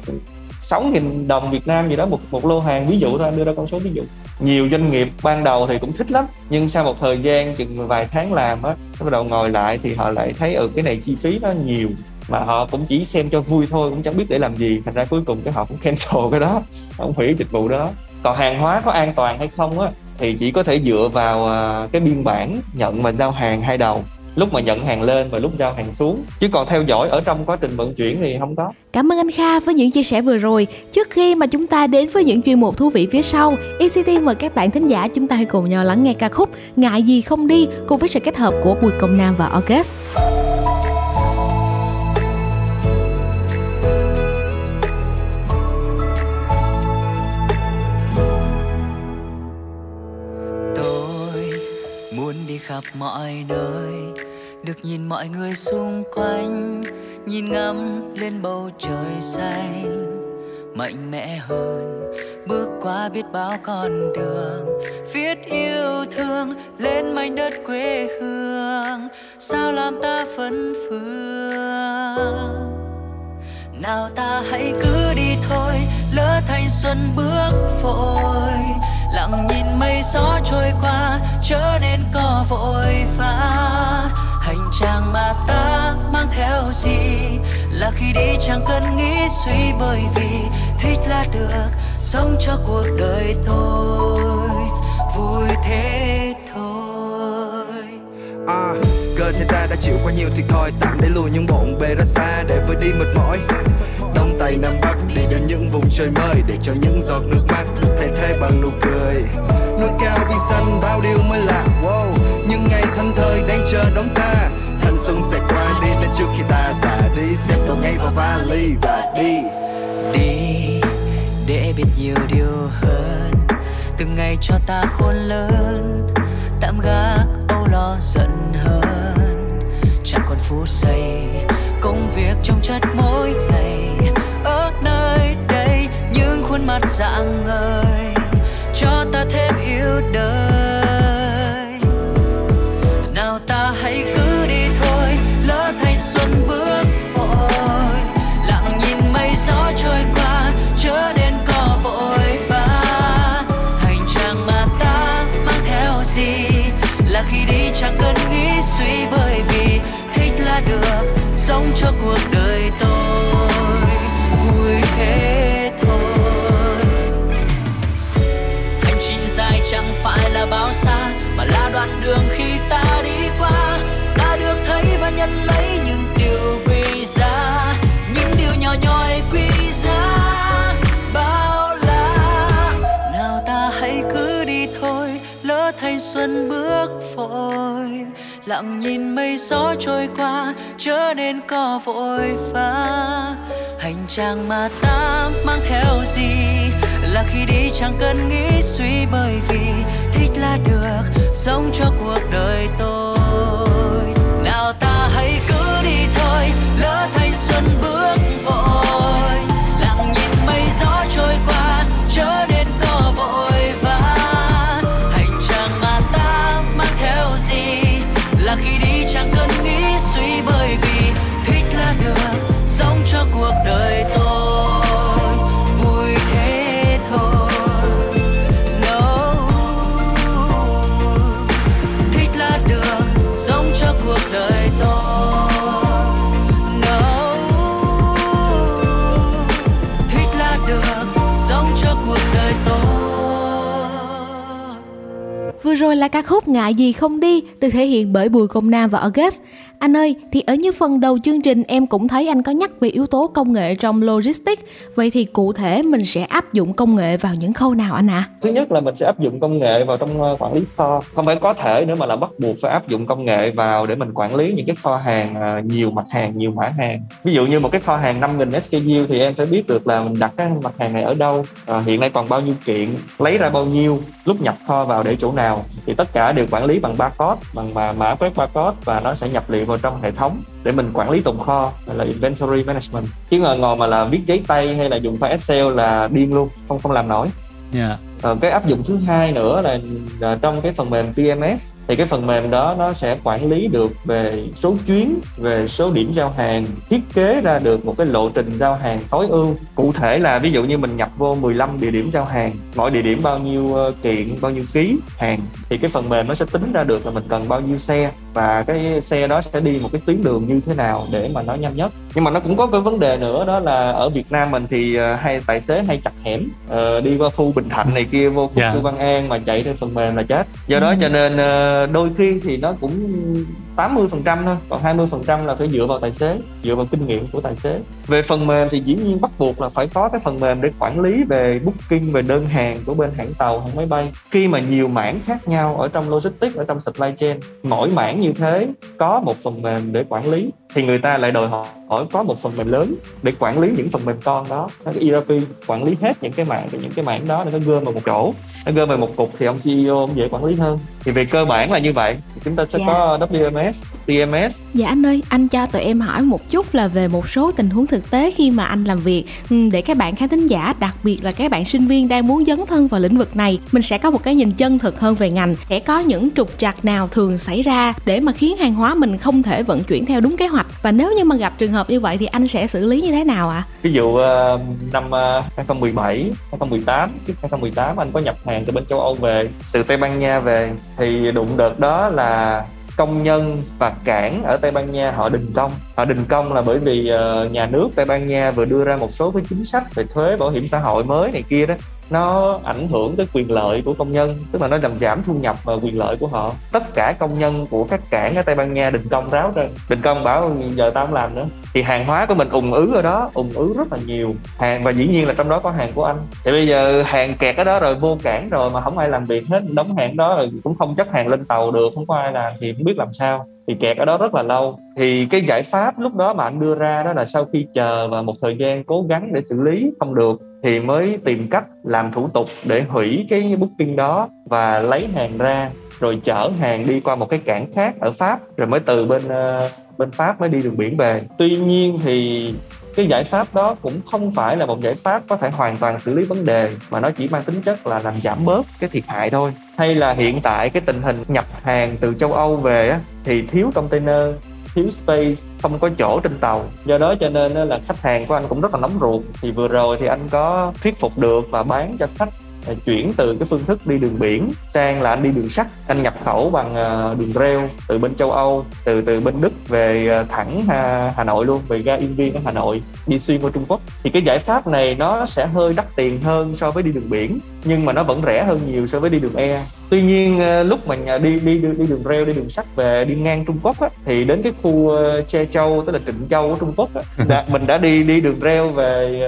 sáu nghìn đồng Việt Nam gì đó một một lô hàng. Ví dụ thôi anh đưa ra con số ví dụ. Nhiều doanh nghiệp ban đầu thì cũng thích lắm nhưng sau một thời gian chừng vài tháng làm á bắt đầu ngồi lại thì họ lại thấy ừ cái này chi phí nó nhiều mà họ cũng chỉ xem cho vui thôi, cũng chẳng biết để làm gì. Thành ra cuối cùng cái họ cũng cancel cái đó, không hủy dịch vụ đó. Còn hàng hóa có an toàn hay không á, thì chỉ có thể dựa vào à, cái biên bản nhận và giao hàng hai đầu. Lúc mà nhận hàng lên và lúc giao hàng xuống. Chứ còn theo dõi ở trong quá trình vận chuyển thì không có. Cảm ơn anh Kha với những chia sẻ vừa rồi. Trước khi mà chúng ta đến với những chuyên mục thú vị phía sau ECT mời các bạn thính giả chúng ta hãy cùng nhau lắng nghe ca khúc ngại gì không đi cùng với sự kết hợp của Bùi Công Nam và August. Khắp mọi nơi, được nhìn mọi người xung quanh, nhìn ngắm lên bầu trời xanh. Mạnh mẽ hơn, bước qua biết bao con đường, viết yêu thương lên mảnh đất quê hương. Sao làm ta phấn phương? Nào ta hãy cứ đi thôi, lỡ thanh xuân bước vội lặng nhìn mây gió trôi qua trở nên có vội vã. Hành trang mà ta mang theo gì? Là khi đi chẳng cần nghĩ suy bởi vì thích là được sống cho cuộc đời tôi. Vui thế thôi. À, cơ thể ta đã chịu quá nhiều thiệt thòi tạm để lùi những bộn bề ra xa để vơi đi mệt mỏi tay tây nam bắc đi đến những vùng trời mới để cho những giọt nước mắt được thay thế bằng nụ cười. Núi cao bi xanh bao điều mới lạ, wow, những ngày thân thời đang chờ đón ta. Thanh xuân sẽ qua đi nên trước khi ta già đi, xếp đồ ngay vào vali và đi. Đi, để biết nhiều điều hơn. Từng ngày cho ta khôn lớn, tạm gác âu lo giận hờn. Chẳng còn phút giây, công việc trong chất mối dạng ơi cho ta thêm yêu đời. Nào ta hãy cứ đi thôi, lỡ thanh xuân bước vội. Lặng nhìn mây gió trôi qua, chớ đến có vội vã hành trang mà ta mang theo gì? Là khi đi chẳng cần nghĩ suy bởi vì thích là được, sống cho cuộc đời tôi. Lặng nhìn mây gió trôi qua, chớ nên có vội vã. Hành trang mà ta mang theo gì? Là khi đi chẳng cần nghĩ suy bởi vì thích là được, sống cho cuộc đời tôi. Nào ta hãy cứ đi thôi, lỡ thanh xuân bước vội. Lặng nhìn mây gió trôi qua, chớ Vừa rồi là ca khúc Ngại gì không đi, được thể hiện bởi Bùi Công Nam và August. Anh ơi, thì ở như phần đầu chương trình em cũng thấy anh có nhắc về yếu tố công nghệ trong logistics. Vậy thì cụ thể mình sẽ áp dụng công nghệ vào những khâu nào anh ạ? À? thứ nhất là mình sẽ áp dụng công nghệ vào trong ờ, quản lý kho không phải có thể nữa mà là bắt buộc phải áp dụng công nghệ vào để mình quản lý những cái kho hàng ờ, nhiều mặt hàng nhiều mã hàng ví dụ như một cái kho hàng 5.000 SKU thì em phải biết được là mình đặt cái mặt hàng này ở đâu ờ, hiện nay còn bao nhiêu kiện lấy ra bao nhiêu lúc nhập kho vào để chỗ nào thì tất cả đều quản lý bằng barcode bằng à, mã quét barcode và nó sẽ nhập liệu vào trong hệ thống để mình quản lý tồn kho là inventory management chứ ngồi ngồi mà là viết giấy tay hay là dùng file Excel là điên luôn không không làm nổi Dạ. Ờ, cái áp dụng thứ hai nữa là, là trong cái phần mềm PMS thì cái phần mềm đó nó sẽ quản lý được về số chuyến, về số điểm giao hàng, thiết kế ra được một cái lộ trình giao hàng tối ưu. Cụ thể là ví dụ như mình nhập vô 15 địa điểm giao hàng, mỗi địa điểm bao nhiêu ờ, kiện, bao nhiêu ký hàng thì cái phần mềm nó sẽ tính ra được là mình cần bao nhiêu xe và cái xe đó sẽ đi một cái tuyến đường như thế nào để mà nó nhanh nhất. Nhưng mà nó cũng có cái vấn đề nữa đó là ở Việt Nam mình thì ờ, hay tài xế hay chặt hẻm ờ, đi qua khu Bình Thạnh này kia vô khu Dạ. Chu Văn An mà chạy trên phần mềm là chết. Do đó cho nên ờ, đôi khi thì nó cũng 80% thôi, còn 20% là phải dựa vào tài xế, dựa vào kinh nghiệm của tài xế. Về phần mềm thì dĩ nhiên bắt buộc là phải có cái phần mềm để quản lý về booking về đơn hàng của bên hãng tàu, hãng máy bay. Khi mà nhiều mảng khác nhau ở trong logistics, ở trong supply chain, mỗi mảng như thế có một phần mềm để quản lý thì người ta lại đòi hỏi có một phần mềm lớn để quản lý những phần mềm con đó nó cái ERP quản lý hết những cái mảng những cái mảng đó để nó gom vào một chỗ nó gom vào một cục thì ông CEO ông dễ quản lý hơn thì về cơ bản là như vậy thì chúng ta sẽ Dạ. có WMS, TMS Dạ anh ơi, anh cho tụi em hỏi một chút là về một số tình huống thực tế khi mà anh làm việc ừ, để các bạn khán thính giả, đặc biệt là các bạn sinh viên đang muốn dấn thân vào lĩnh vực này, mình sẽ có một cái nhìn chân thực hơn về ngành. Sẽ có những trục trặc nào thường xảy ra để mà khiến hàng hóa mình không thể vận chuyển theo đúng kế hoạch và nếu như mà gặp trường hợp như vậy thì anh sẽ xử lý như thế nào ạ? ví dụ ờ, năm ờ, 2017, 2018, trước 2018 anh có nhập hàng từ bên châu Âu về, từ Tây Ban Nha về thì đụng đợt đó là công nhân và cảng ở Tây Ban Nha họ đình công. Họ đình công là bởi vì ờ, nhà nước Tây Ban Nha vừa đưa ra một số cái chính sách về thuế, bảo hiểm xã hội mới này kia đó nó ảnh hưởng tới quyền lợi của công nhân, tức là nó làm giảm thu nhập và quyền lợi của họ. Tất cả công nhân của các cảng ở tây ban nha đình công ráo ra. Đình công bảo giờ tao không làm nữa. Thì hàng hóa của mình ủng ứ ở đó ủng ứ rất là nhiều. Hàng, và dĩ nhiên là trong đó có hàng của anh. Thì bây giờ hàng kẹt ở đó rồi, vô cảng rồi mà không ai làm việc hết, đóng hàng đó rồi cũng không chất hàng lên tàu được, không có ai làm thì không biết làm sao. Thì kẹt ở đó rất là lâu. Thì cái giải pháp lúc đó mà anh đưa ra đó là sau khi chờ và một thời gian cố gắng để xử lý không được thì mới tìm cách làm thủ tục để hủy cái booking đó và lấy hàng ra rồi chở hàng đi qua một cái cảng khác ở Pháp rồi mới từ bên uh, bên Pháp mới đi đường biển về. Tuy nhiên thì cái giải pháp đó cũng không phải là một giải pháp có thể hoàn toàn xử lý vấn đề mà nó chỉ mang tính chất là làm giảm bớt cái thiệt hại thôi hay là hiện tại cái tình hình nhập hàng từ châu Âu về á, thì thiếu container thiếu space không có chỗ trên tàu. Do đó cho nên là khách hàng của anh cũng rất là nóng ruột. Thì vừa rồi thì anh có thuyết phục được và bán cho khách à, chuyển từ cái phương thức đi đường biển sang là anh đi đường sắt. Anh nhập khẩu bằng à, đường rail từ bên châu Âu từ từ bên Đức về à, thẳng Hà, Hà Nội luôn về ga Yên Viên ở Hà Nội đi xuyên qua Trung Quốc. Thì cái giải pháp này nó sẽ hơi đắt tiền hơn so với đi đường biển nhưng mà nó vẫn rẻ hơn nhiều so với đi đường e tuy nhiên ờ, lúc mà đi đi đi, đi đường rail đi đường sắt về đi ngang Trung Quốc á, thì đến cái khu Che Châu tức là Trịnh Châu của Trung Quốc á, [laughs] đã, mình đã đi đi đường rail về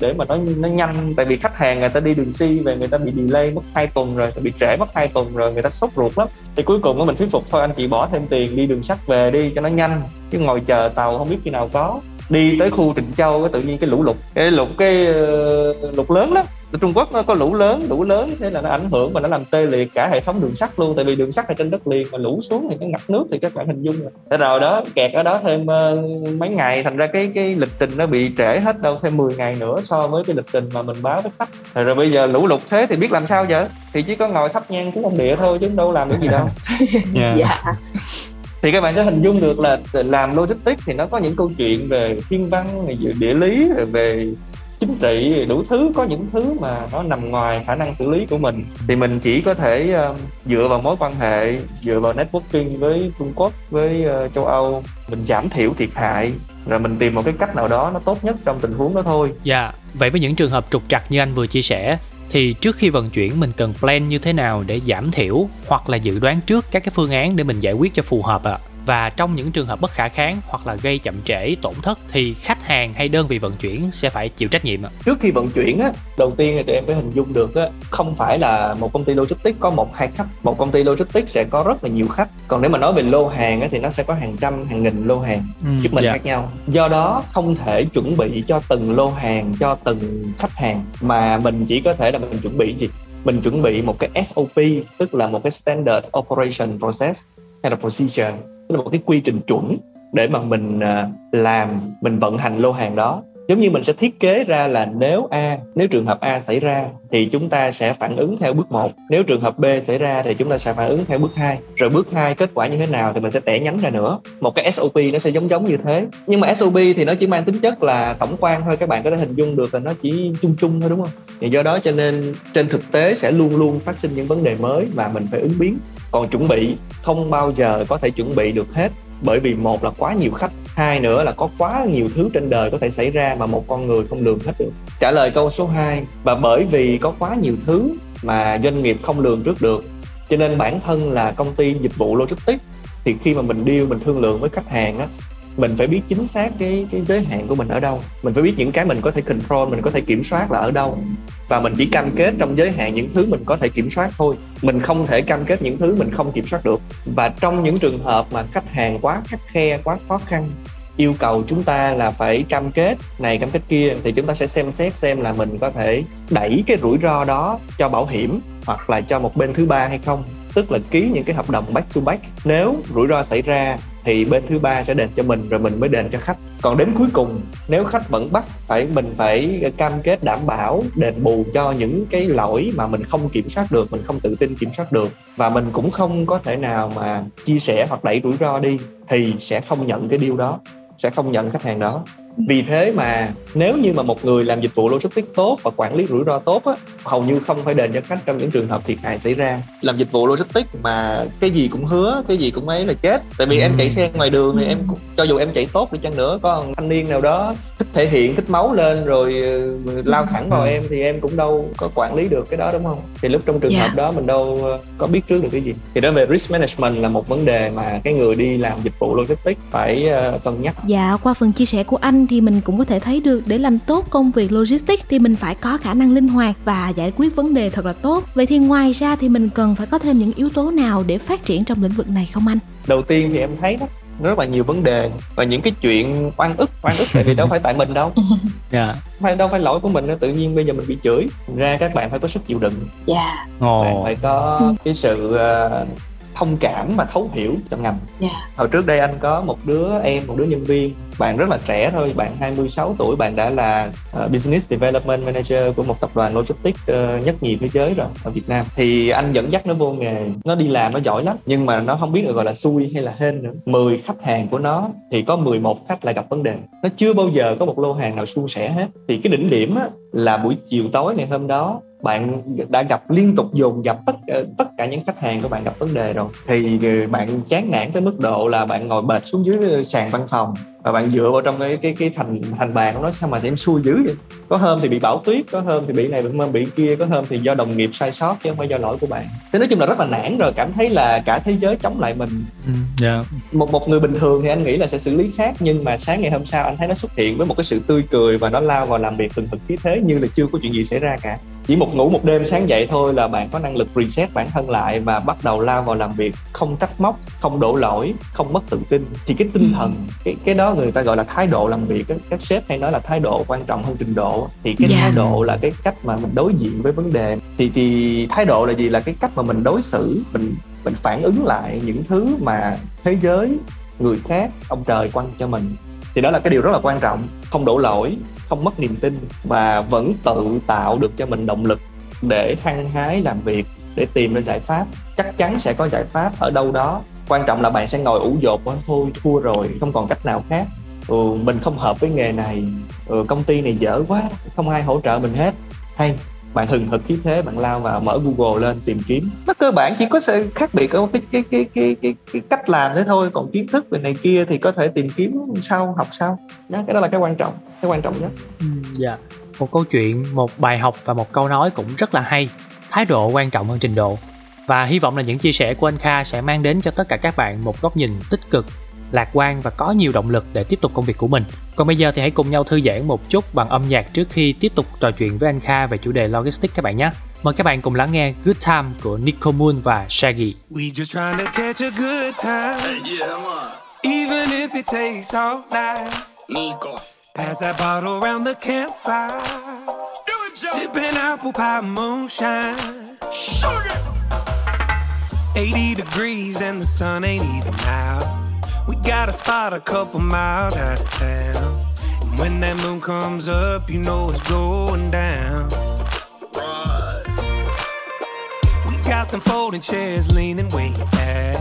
để mà nó nó nhanh. Tại vì khách hàng người ta đi đường si về người ta bị delay mất 2 tuần rồi bị trễ mất 2 tuần rồi người ta sốt ruột lắm. Thì cuối cùng mình thuyết phục thôi anh chị bỏ thêm tiền đi đường sắt về đi cho nó nhanh chứ ngồi chờ tàu không biết khi nào có. Đi tới khu Trịnh Châu cái tự nhiên cái lũ lụt cái lụt cái lụt lớn lắm Trung Quốc nó có lũ lớn lũ lớn thế là nó ảnh hưởng và nó làm tê liệt cả hệ thống đường sắt luôn. Tại vì đường sắt ở trên đất liền mà lũ xuống thì nó ngập nước thì các bạn hình dung rồi thế rồi đó kẹt ở đó thêm uh, mấy ngày. Thành ra cái cái lịch trình nó bị trễ hết đâu thêm 10 ngày nữa so với cái lịch trình mà mình báo với khách. Rồi, rồi bây giờ lũ lụt thế thì biết làm sao vậy thì chỉ có ngồi thắp nhang cúng ông địa thôi chứ đâu làm được gì đâu. [laughs] Yeah. yeah thì các bạn sẽ hình dung được là làm logistics thì nó có những câu chuyện về thiên văn về địa lý về chính trị đủ thứ có những thứ mà nó nằm ngoài khả năng xử lý của mình thì mình chỉ có thể uh, dựa vào mối quan hệ dựa vào networking với Trung Quốc với uh, châu Âu mình giảm thiểu thiệt hại rồi mình tìm một cái cách nào đó nó tốt nhất trong tình huống đó thôi. Dạ, yeah. vậy với những trường hợp trục trặc như anh vừa chia sẻ thì trước khi vận chuyển mình cần plan như thế nào để giảm thiểu hoặc là dự đoán trước các cái phương án để mình giải quyết cho phù hợp ạ? À? Và trong những trường hợp bất khả kháng hoặc là gây chậm trễ tổn thất thì khách hàng hay đơn vị vận chuyển sẽ phải chịu trách nhiệm trước khi vận chuyển á đầu tiên thì tụi em phải hình dung được á không phải là một công ty logistics có một hai khách. Một công ty logistics sẽ có rất là nhiều khách. Còn nếu mà nói về lô hàng á thì nó sẽ có hàng trăm hàng nghìn lô hàng ừ, chúng mình. Dạ. khác nhau. Do đó không thể chuẩn bị cho từng lô hàng cho từng khách hàng. Mà mình chỉ có thể là mình chuẩn bị gì? Mình chuẩn bị một cái SOP tức là một cái standard operation process hay là procedure là một cái quy trình chuẩn để mà mình à, làm, mình vận hành lô hàng đó. Giống như mình sẽ thiết kế ra là nếu a, nếu trường hợp a xảy ra thì chúng ta sẽ phản ứng theo bước 1 nếu trường hợp b xảy ra thì chúng ta sẽ phản ứng theo bước 2 rồi bước 2 kết quả như thế nào thì mình sẽ tẻ nhánh ra nữa. Một cái SOP nó sẽ giống giống như thế. Nhưng mà SOP thì nó chỉ mang tính chất là tổng quan thôi, các bạn có thể hình dung được là nó chỉ chung chung thôi, đúng không? Thì do đó cho nên trên thực tế sẽ luôn luôn phát sinh những vấn đề mới mà mình phải ứng biến còn chuẩn bị, không bao giờ có thể chuẩn bị được hết. Bởi vì một là quá nhiều khách, hai nữa là có quá nhiều thứ trên đời có thể xảy ra mà một con người không lường hết được. Trả lời câu số 2 và bởi vì có quá nhiều thứ mà doanh nghiệp không lường trước được, cho nên bản thân là công ty dịch vụ logistics, thì khi mà mình deal, mình thương lượng với khách hàng á mình phải biết chính xác cái cái giới hạn của mình ở đâu. Mình phải biết những cái mình có thể control, mình có thể kiểm soát là ở đâu. Và mình chỉ cam kết trong giới hạn những thứ mình có thể kiểm soát thôi. Mình không thể cam kết những thứ mình không kiểm soát được. Và trong những trường hợp mà khách hàng quá khắc khe, quá khó khăn, yêu cầu chúng ta là phải cam kết này, cam kết kia, thì chúng ta sẽ xem xét xem là mình có thể đẩy cái rủi ro đó cho bảo hiểm hoặc là cho một bên thứ ba hay không. Tức là ký những cái hợp đồng back to back. Nếu rủi ro xảy ra thì bên thứ ba sẽ đền cho mình rồi mình mới đền cho khách. Còn đến cuối cùng, nếu khách vẫn bắt, phải mình phải cam kết đảm bảo, đền bù cho những cái lỗi mà mình không kiểm soát được, mình không tự tin kiểm soát được. Và mình cũng không có thể nào mà chia sẻ hoặc đẩy rủi ro đi, thì sẽ không nhận cái điều đó, sẽ không nhận khách hàng đó vì thế mà nếu như mà một người làm dịch vụ logistics tốt và quản lý rủi ro tốt á hầu như không phải đền cho khách trong những trường hợp thiệt hại xảy ra làm dịch vụ logistics mà cái gì cũng hứa cái gì cũng ấy là chết tại vì ừ. em chạy xe ngoài đường thì em cho dù em chạy tốt đi chăng nữa có thanh niên nào đó thích thể hiện thích máu lên rồi ờ, lao thẳng vào ừ. em thì em cũng đâu có quản lý được cái đó đúng không thì lúc trong trường yeah. Dạ. hợp đó mình đâu ờ, có biết trước được cái gì thì đó về risk management là một vấn đề mà cái người đi làm dịch vụ logistics phải uh, cân nhắc dạ qua phần chia sẻ của anh thì mình cũng có thể thấy được để làm tốt công việc logistics thì mình phải có khả năng linh hoạt và giải quyết vấn đề thật là tốt. Vậy thì ngoài ra thì mình cần phải có thêm những yếu tố nào để phát triển trong lĩnh vực này không anh? Đầu tiên thì em thấy đó rất là nhiều vấn đề và những cái chuyện oan ức oan ức tại vì đâu phải tại mình đâu. [laughs] Dạ. Phải đâu phải lỗi của mình nữa tự nhiên bây giờ mình bị chửi. Thành ra các bạn phải có sức chịu đựng. Dạ. Bạn ồ. phải có cái sự ờ, thông cảm và thấu hiểu cho ngành. Dạ. Hồi trước đây anh có một đứa em một đứa nhân viên. Bạn rất là trẻ thôi bạn 26 tuổi bạn đã là ờ, business development manager của một tập đoàn logistics ờ, nhất nhì thế giới rồi ở Việt Nam. Thì anh dẫn dắt nó vô nghề. Nó đi làm nó giỏi lắm nhưng mà nó không biết được gọi là xui hay là hên nữa. 10 khách hàng của nó thì có 11 khách lại gặp vấn đề. Nó chưa bao giờ có một lô hàng nào suôn sẻ hết. Thì cái đỉnh điểm á, là buổi chiều tối ngày hôm đó bạn đã gặp liên tục dồn dập tất ờ, tất cả những khách hàng của bạn gặp vấn đề rồi thì ờ, bạn chán nản tới mức độ là bạn ngồi bệt xuống dưới sàn văn phòng và bạn dựa vào trong cái cái cái thành thành bàn nói sao mà em xui dữ vậy? Có hôm thì bị bão tuyết có hôm thì bị này bị, bị kia có hôm thì do đồng nghiệp sai sót chứ không phải do lỗi của bạn. Thế nói chung là rất là nản rồi cảm thấy là cả thế giới chống lại mình. Ừ, dạ. Một một người bình thường thì anh nghĩ là sẽ xử lý khác nhưng mà sáng ngày hôm sau anh thấy nó xuất hiện với một cái sự tươi cười và nó lao vào làm việc từng thực khí thế như là chưa có chuyện gì xảy ra cả chỉ một ngủ một đêm sáng dậy thôi là bạn có năng lực reset bản thân lại và bắt đầu lao vào làm việc không trách móc không đổ lỗi không mất tự tin. Thì cái tinh thần cái cái đó người ta gọi là thái độ làm việc các sếp hay nói là thái độ quan trọng hơn trình độ thì cái Dạ. thái độ là cái cách mà mình đối diện với vấn đề. Thì thì thái độ là gì? Là cái cách mà mình đối xử mình mình phản ứng lại những thứ mà thế giới người khác ông trời quăng cho mình. Thì đó là cái điều rất là quan trọng. Không đổ lỗi không mất niềm tin và vẫn tự tạo được cho mình động lực để hăng hái làm việc để tìm ra giải pháp. Chắc chắn sẽ có giải pháp ở đâu đó. Quan trọng là bạn sẽ ngồi ủ dột quá thôi thua rồi không còn cách nào khác. Ừ, mình không hợp với nghề này. Ừ, công ty này dở quá không ai hỗ trợ mình hết. Hay bạn hừng hực khí thế bạn lao vào mở google lên tìm kiếm. Nó cơ bản chỉ có sự khác biệt ở cái cái cái cái cái, cái cách làm thế thôi. Còn kiến thức về này kia thì có thể tìm kiếm sau học sau. Đó, cái đó là cái quan trọng cái quan trọng nhất. Ừ, dạ. Yeah. một câu chuyện một bài học và một câu nói cũng rất là hay. Thái độ quan trọng hơn trình độ. Và hy vọng là những chia sẻ của anh Kha sẽ mang đến cho tất cả các bạn một góc nhìn tích cực lạc quan và có nhiều động lực để tiếp tục công việc của mình còn bây giờ thì hãy cùng nhau thư giãn một chút bằng âm nhạc trước khi tiếp tục trò chuyện với anh Kha về chủ đề logistics các bạn nhé mời các bạn cùng lắng nghe Good Time của Nico Moon và Shaggy We just trying to catch a good time. Even if it takes all night. Pass that bottle around the campfire. Sipping apple pie moonshine. 80 degrees and the sun ain't even out. We got a spot a couple miles out of town. And when that moon comes up, you know it's going down. We got them folding chairs leaning way back.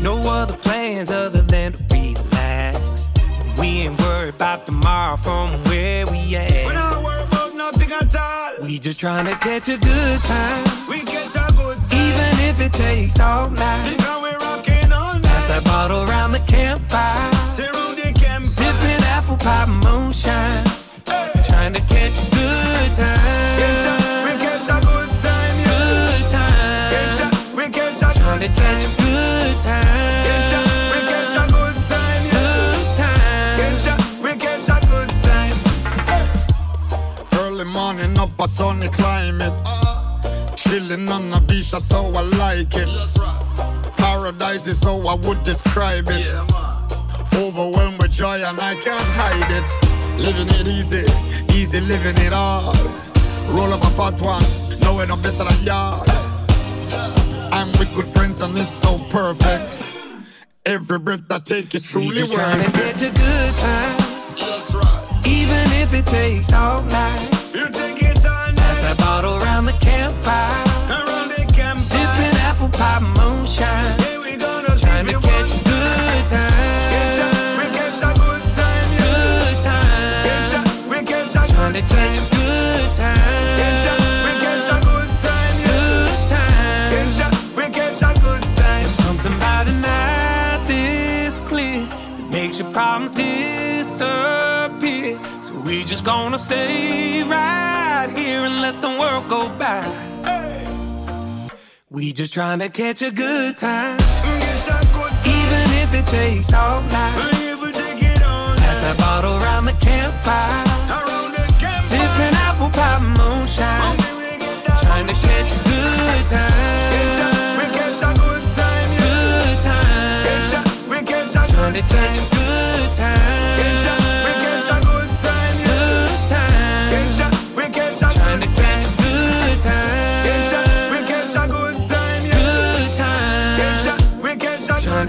No other plans other than to relax. And we ain't worried about tomorrow from where we at. We don't worry about nothing at all. We just trying to catch a good time. We catch a good time. Even if it takes all night. That bottle around the campfire. Sit around the campfire. Sipping apple pie moonshine. Hey. Trying to catch a good Catch a- time. We catch a good time, yeah. Good Catch time. a- We catch a Trying to good catch time. a good Catch a- We catch a time. good time, yeah. Good time. Catch a- We catch a good time. Early morning up a sunny climate. Chilling on the beach, that's how I like it. Paradise is how I would describe it. Overwhelmed with joy and I can't hide it. Living it easy, easy living it hard. Roll up a fat one, knowing I'm better than yard. I'm with good friends and it's so perfect. Every breath I take is We truly just trying to worth it. catch a good time. That's right. Even if it takes all night. You take it on Pass that bottle around the campfire. around the campfire. Sipping apple pie moonshine. Yeah, gonna to catch a good a- We time. catch a good time. Good time. We catch a Trying to good catch a time. good a- We catch a time. good time. Good time. We catch a good time. Something about a night this clear that makes your problems disappear. So we just gonna stay right here and let the world go by. We just trying to good time, Catch a good time. If it takes all night. If we take it on Pass that bottle around the campfire, around the campfire. sipping apple pie moonshine, Until we get that trying to catch a good a- We time, catch a good time, yeah. good Catch a- We catch a Trying good to catch time. a good Catch a- catch a time. good time, yeah. Good time.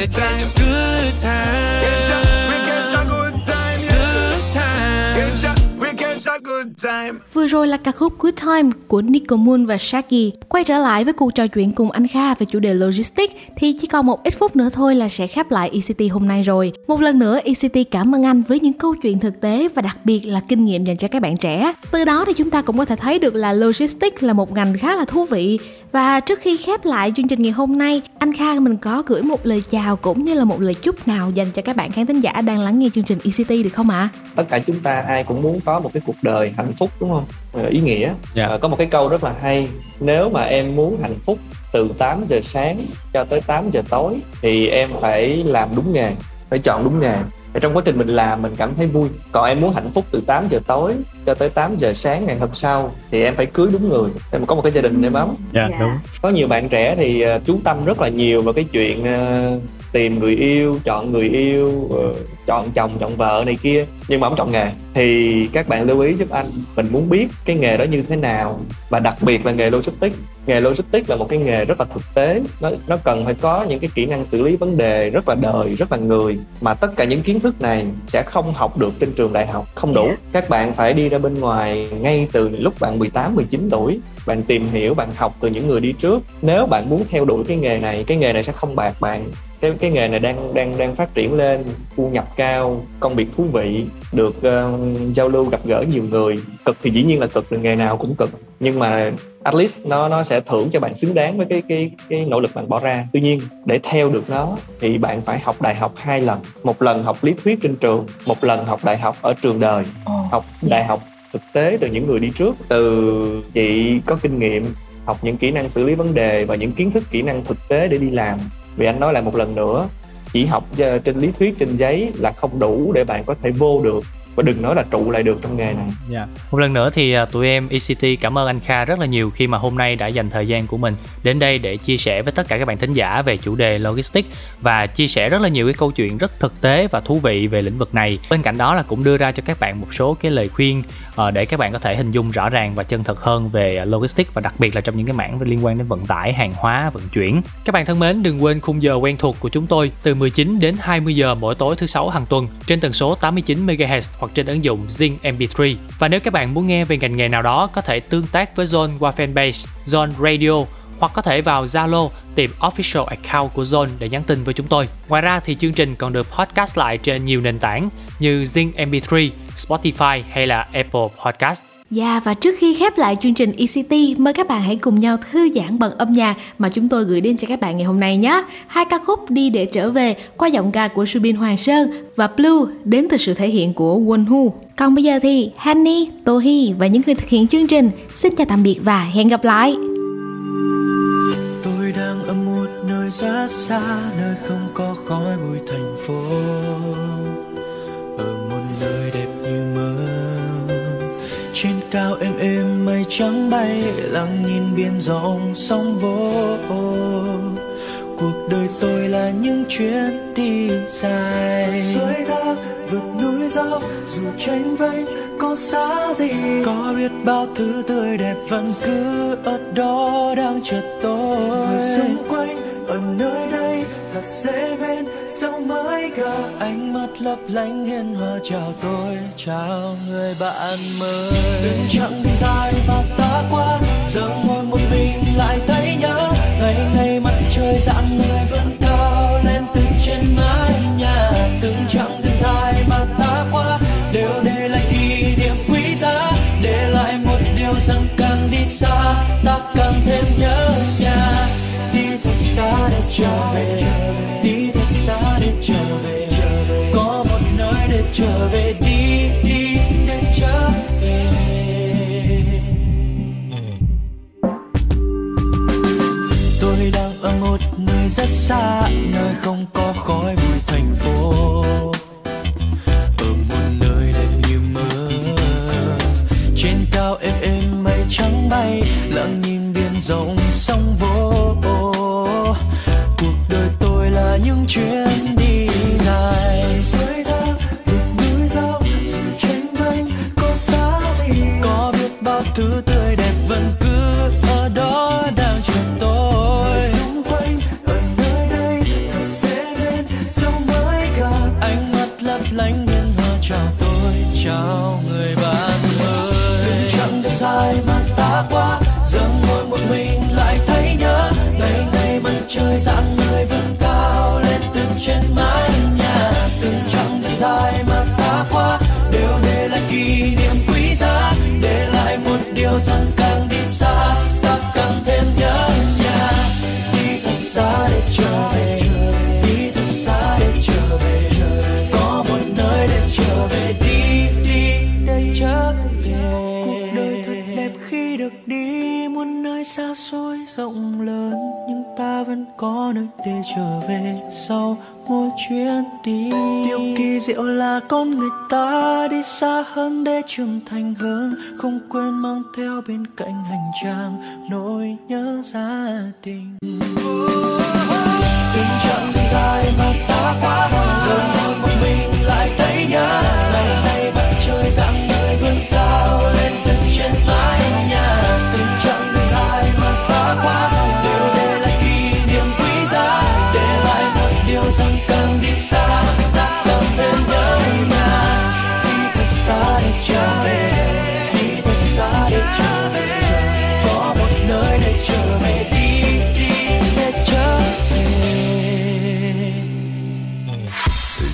The time. Good time. Game shot, we game shot good time, yeah. Good time. Game shot, we game good time. Vừa rồi là ca khúc Good Time của Nico Moon và Shaggy. Quay trở lại với cuộc trò chuyện cùng anh Kha về chủ đề Logistics thì chỉ còn một ít phút nữa thôi là sẽ khép lại ECT hôm nay rồi. Một lần nữa ECT cảm ơn anh với những câu chuyện thực tế và đặc biệt là kinh nghiệm dành cho các bạn trẻ. Từ đó thì chúng ta cũng có thể thấy được là Logistics là một ngành khá là thú vị và trước khi khép lại chương trình ngày hôm nay, anh Kha mình có gửi một lời chào cũng như là một lời chúc nào dành cho các bạn khán thính giả đang lắng nghe chương trình ECT được không ạ? tất cả chúng ta ai cũng muốn có một cái cuộc đời hạnh phúc đúng không Ờ, ý nghĩa Dạ. Ờ, có một cái câu rất là hay nếu mà em muốn hạnh phúc từ 8 giờ sáng cho tới 8 giờ tối thì em phải làm đúng nghề phải chọn đúng nghề Và trong quá trình mình làm mình cảm thấy vui. Còn em muốn hạnh phúc từ 8 giờ tối cho tới 8 giờ sáng ngày hôm sau thì em phải cưới đúng người. Em có một cái gia đình êm ấm dạ Dạ. đúng. Có nhiều bạn trẻ thì ờ, chú tâm rất là nhiều vào cái chuyện ờ, tìm người yêu chọn người yêu ờ, chọn chồng chọn vợ này kia nhưng mà không chọn nghề. Thì các bạn lưu ý giúp anh mình muốn biết cái nghề đó như thế nào và đặc biệt là nghề logistics. Nghề logistics là một cái nghề rất là thực tế nó nó cần phải có những cái kỹ năng xử lý vấn đề rất là đời rất là người mà tất cả những kiến thức này sẽ không học được trên trường đại học không đủ. Các bạn phải đi ra bên ngoài ngay từ lúc bạn 18 19 tuổi bạn tìm hiểu bạn học từ những người đi trước. Nếu bạn muốn theo đuổi cái nghề này cái nghề này sẽ không bạc bạn cái cái nghề này đang đang đang phát triển lên thu nhập cao công việc thú vị được ờ, giao lưu gặp gỡ nhiều người. Cực thì dĩ nhiên là cực nghề nào cũng cực. Nhưng mà at least nó nó sẽ thưởng cho bạn xứng đáng với cái cái cái nỗ lực bạn bỏ ra. Tuy nhiên để theo được nó thì bạn phải học đại học hai lần. Một lần học lý thuyết trên trường một lần học đại học ở trường đời. Học đại học thực tế từ những người đi trước từ chị có kinh nghiệm học những kỹ năng xử lý vấn đề và những kiến thức kỹ năng thực tế để đi làm vì anh nói lại một lần nữa, chỉ học ờ, trên lý thuyết, trên giấy là không đủ để bạn có thể vô được và đừng nói là trụ lại được trong nghề này Yeah. Một lần nữa thì ờ, tụi em ECT cảm ơn anh Kha rất là nhiều khi mà hôm nay đã dành thời gian của mình đến đây để chia sẻ với tất cả các bạn thính giả về chủ đề logistics và chia sẻ rất là nhiều cái câu chuyện rất thực tế và thú vị về lĩnh vực này. Bên cạnh đó là cũng đưa ra cho các bạn một số cái lời khuyên Ờ, để các bạn có thể hình dung rõ ràng và chân thật hơn về ờ, logistics và đặc biệt là trong những cái mảng liên quan đến vận tải, hàng hóa, vận chuyển. Các bạn thân mến, đừng quên khung giờ quen thuộc của chúng tôi từ 19 đến 20 giờ mỗi tối thứ sáu hàng tuần trên tần số 89 MHz hoặc trên ứng dụng Zing MP3. Và nếu các bạn muốn nghe về ngành nghề nào đó có thể tương tác với Zone qua fanpage Zone Radio hoặc có thể vào Zalo tìm official account của Zone để nhắn tin với chúng tôi. Ngoài ra thì chương trình còn được podcast lại trên nhiều nền tảng như Zing MP3, Spotify hay là Apple Podcast. Dạ và trước khi khép lại chương trình ECT, mời các bạn hãy cùng nhau thư giãn bằng âm nhạc mà chúng tôi gửi đến cho các bạn ngày hôm nay nhé. Hai ca khúc đi để trở về qua giọng ca của Subin Hoàng Sơn và Blue đến từ sự thể hiện của Wonhu. Còn bây giờ thì Hanni, Tohi và những người thực hiện chương trình xin chào tạm biệt và hẹn gặp lại. Tôi đang ở một nơi rất xa, Nơi không có khói bụi thành phố. Ở một nơi đẹp như mơ. Trên cao êm êm mây trắng bay, Lặng nhìn biển rộng sóng vỗ. Cuộc đời tôi là những chuyến đi dài. Suối thác vượt núi dốc Dù tranh vênh có xa gì. Có biết bao thứ tươi đẹp vẫn cứ ở đó đang chờ tôi. Người xung quanh ở nơi đây thật dễ bên sao mới gặp? Ánh mắt lấp lánh hiền hòa chào tôi chào người bạn mới. Từng chặng đường dài mà ta qua giờ ngồi một mình lại thấy nhớ ngày ngày mặt trời dạng người vẫn cao lên từ trên mái nhà. Từng chặng đường dài mà ta qua, đều để lại kỷ niệm quý giá. Để lại một điều rằng càng đi xa, ta càng thêm nhớ nhà. Đi thật xa để trở về, đi thật xa để trở về. Có một nơi để trở về đi đi rất xa, nơi không có khói bụi thành phố. Ở một nơi đẹp như mơ, trên cao êm êm mây trắng bay, lặng nhìn biển rộng sóng vỗ. Cuộc đời tôi là những chuyến một xôi rộng lớn nhưng ta vẫn có nơi để trở về sau mỗi chuyến đi. Điều kỳ diệu là con người ta đi xa hơn để trưởng thành hơn không quên mang theo bên cạnh hành trang nỗi nhớ gia đình. Chặng đường dài mà ta qua giờ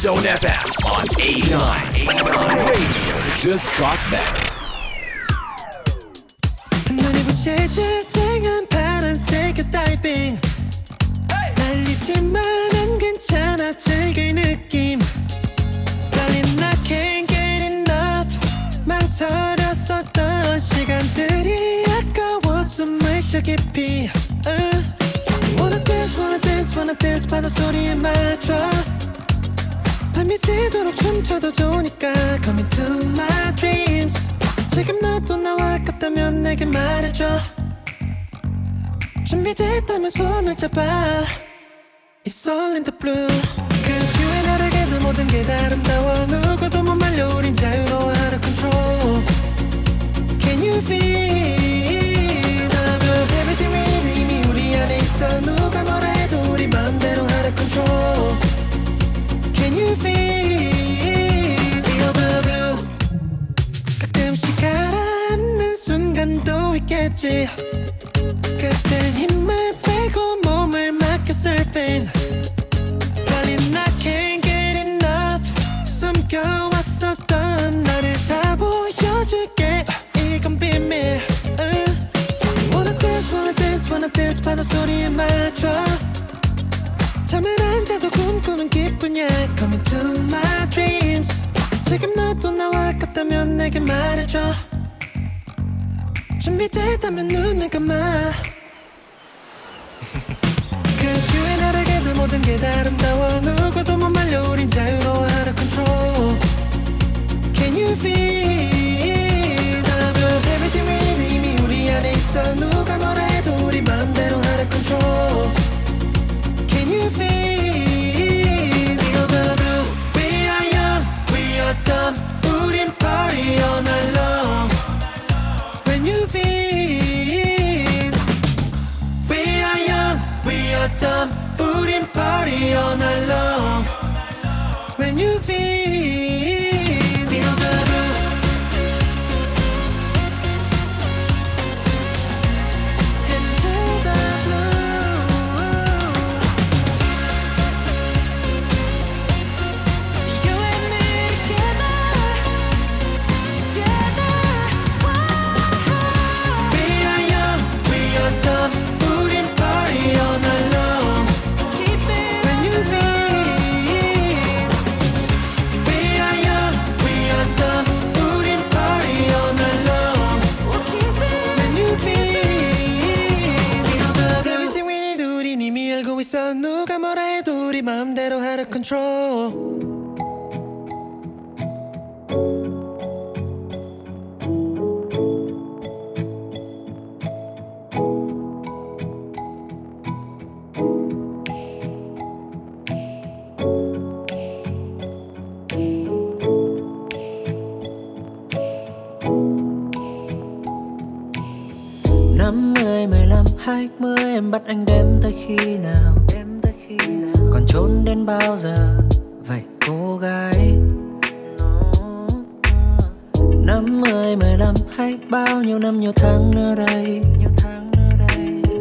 Zone FM on 89. Radio just got better. 눈이 부실 때 쨍한 파란색 다이빙 날리지만 안 괜찮아. 즐길 느낌. 달린 나 can't get enough 망설였었던 시간들이 아까워. 숨을 쉬어 깊이 uh. Wanna dance wanna dance wanna dance. 바다 소리에 맞춰. 밤이 새도록 춤춰도 좋으니까. Come into my dreams. 지금 너도 나와 아깝다면 내게 말해줘. 준비됐다면 손을 잡아 It's all in the blue Cause you and 나에게도 모든 게다 아름다워 누구도 못 말려 우린 자유로워 out of control Can you feel 나면 everything we need 이미 우리 안에 있어 누가 뭐라 해도 우리 맘대로 out of control Can you feel 우리 마음대로 out of control. năm mươi mười lăm hai mươi em bắt anh đếm tới khi nào trốn đến bao giờ? Vậy cô gái, năm mười mười lăm hay bao nhiêu năm, nhiều tháng nữa đây?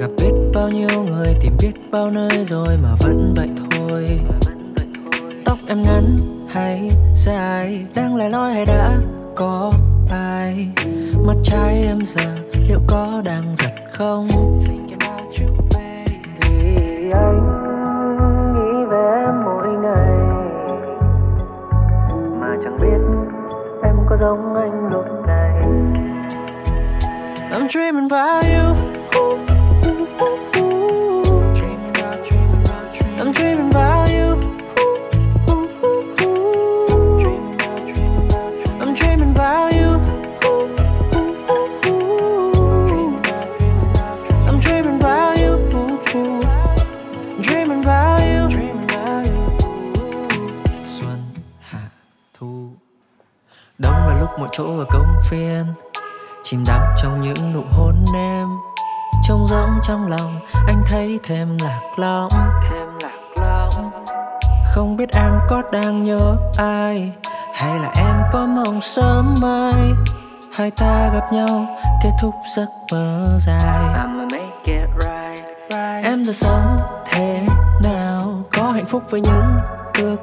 Gặp biết bao nhiêu người, tìm biết bao nơi rồi mà vẫn vậy thôi. Tóc em ngắn hay dài đang lẻ loi hay đã có ai mắt trái em giờ liệu có đang giật không? Có giống anh lúc này I'm dreaming about you. Chỗ ở công viên Chìm đắm trong những nụ hôn em Trông rỗng trong lòng Anh thấy thêm lạc lõng. Thêm lạc lõng. Không biết em có đang nhớ ai Hay là em có mong sớm mai. Hai ta gặp nhau Kết thúc giấc mơ dài. I'ma make it right, right. Em giờ sống thế nào Có hạnh phúc với những ước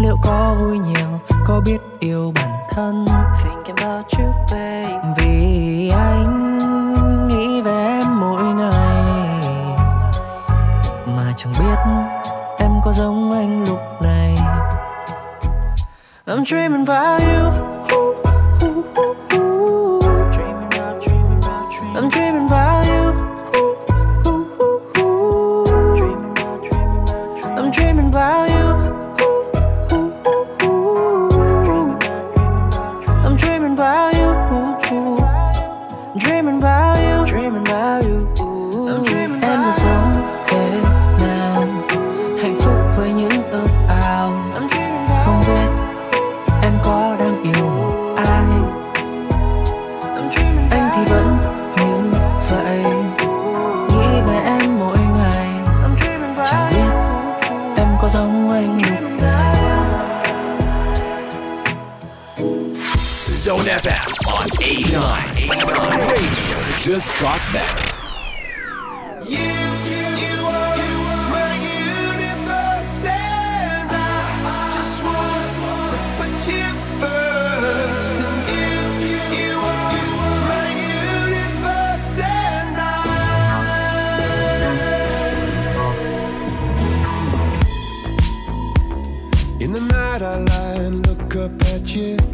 Liệu có vui nhiều Có biết yêu bản thân? Thinking about you babe. Vì anh nghĩ về em mỗi ngày. Mà chẳng biết em có giống anh lúc này. I'm dreaming about you just got better. In the night I lie and look up at you.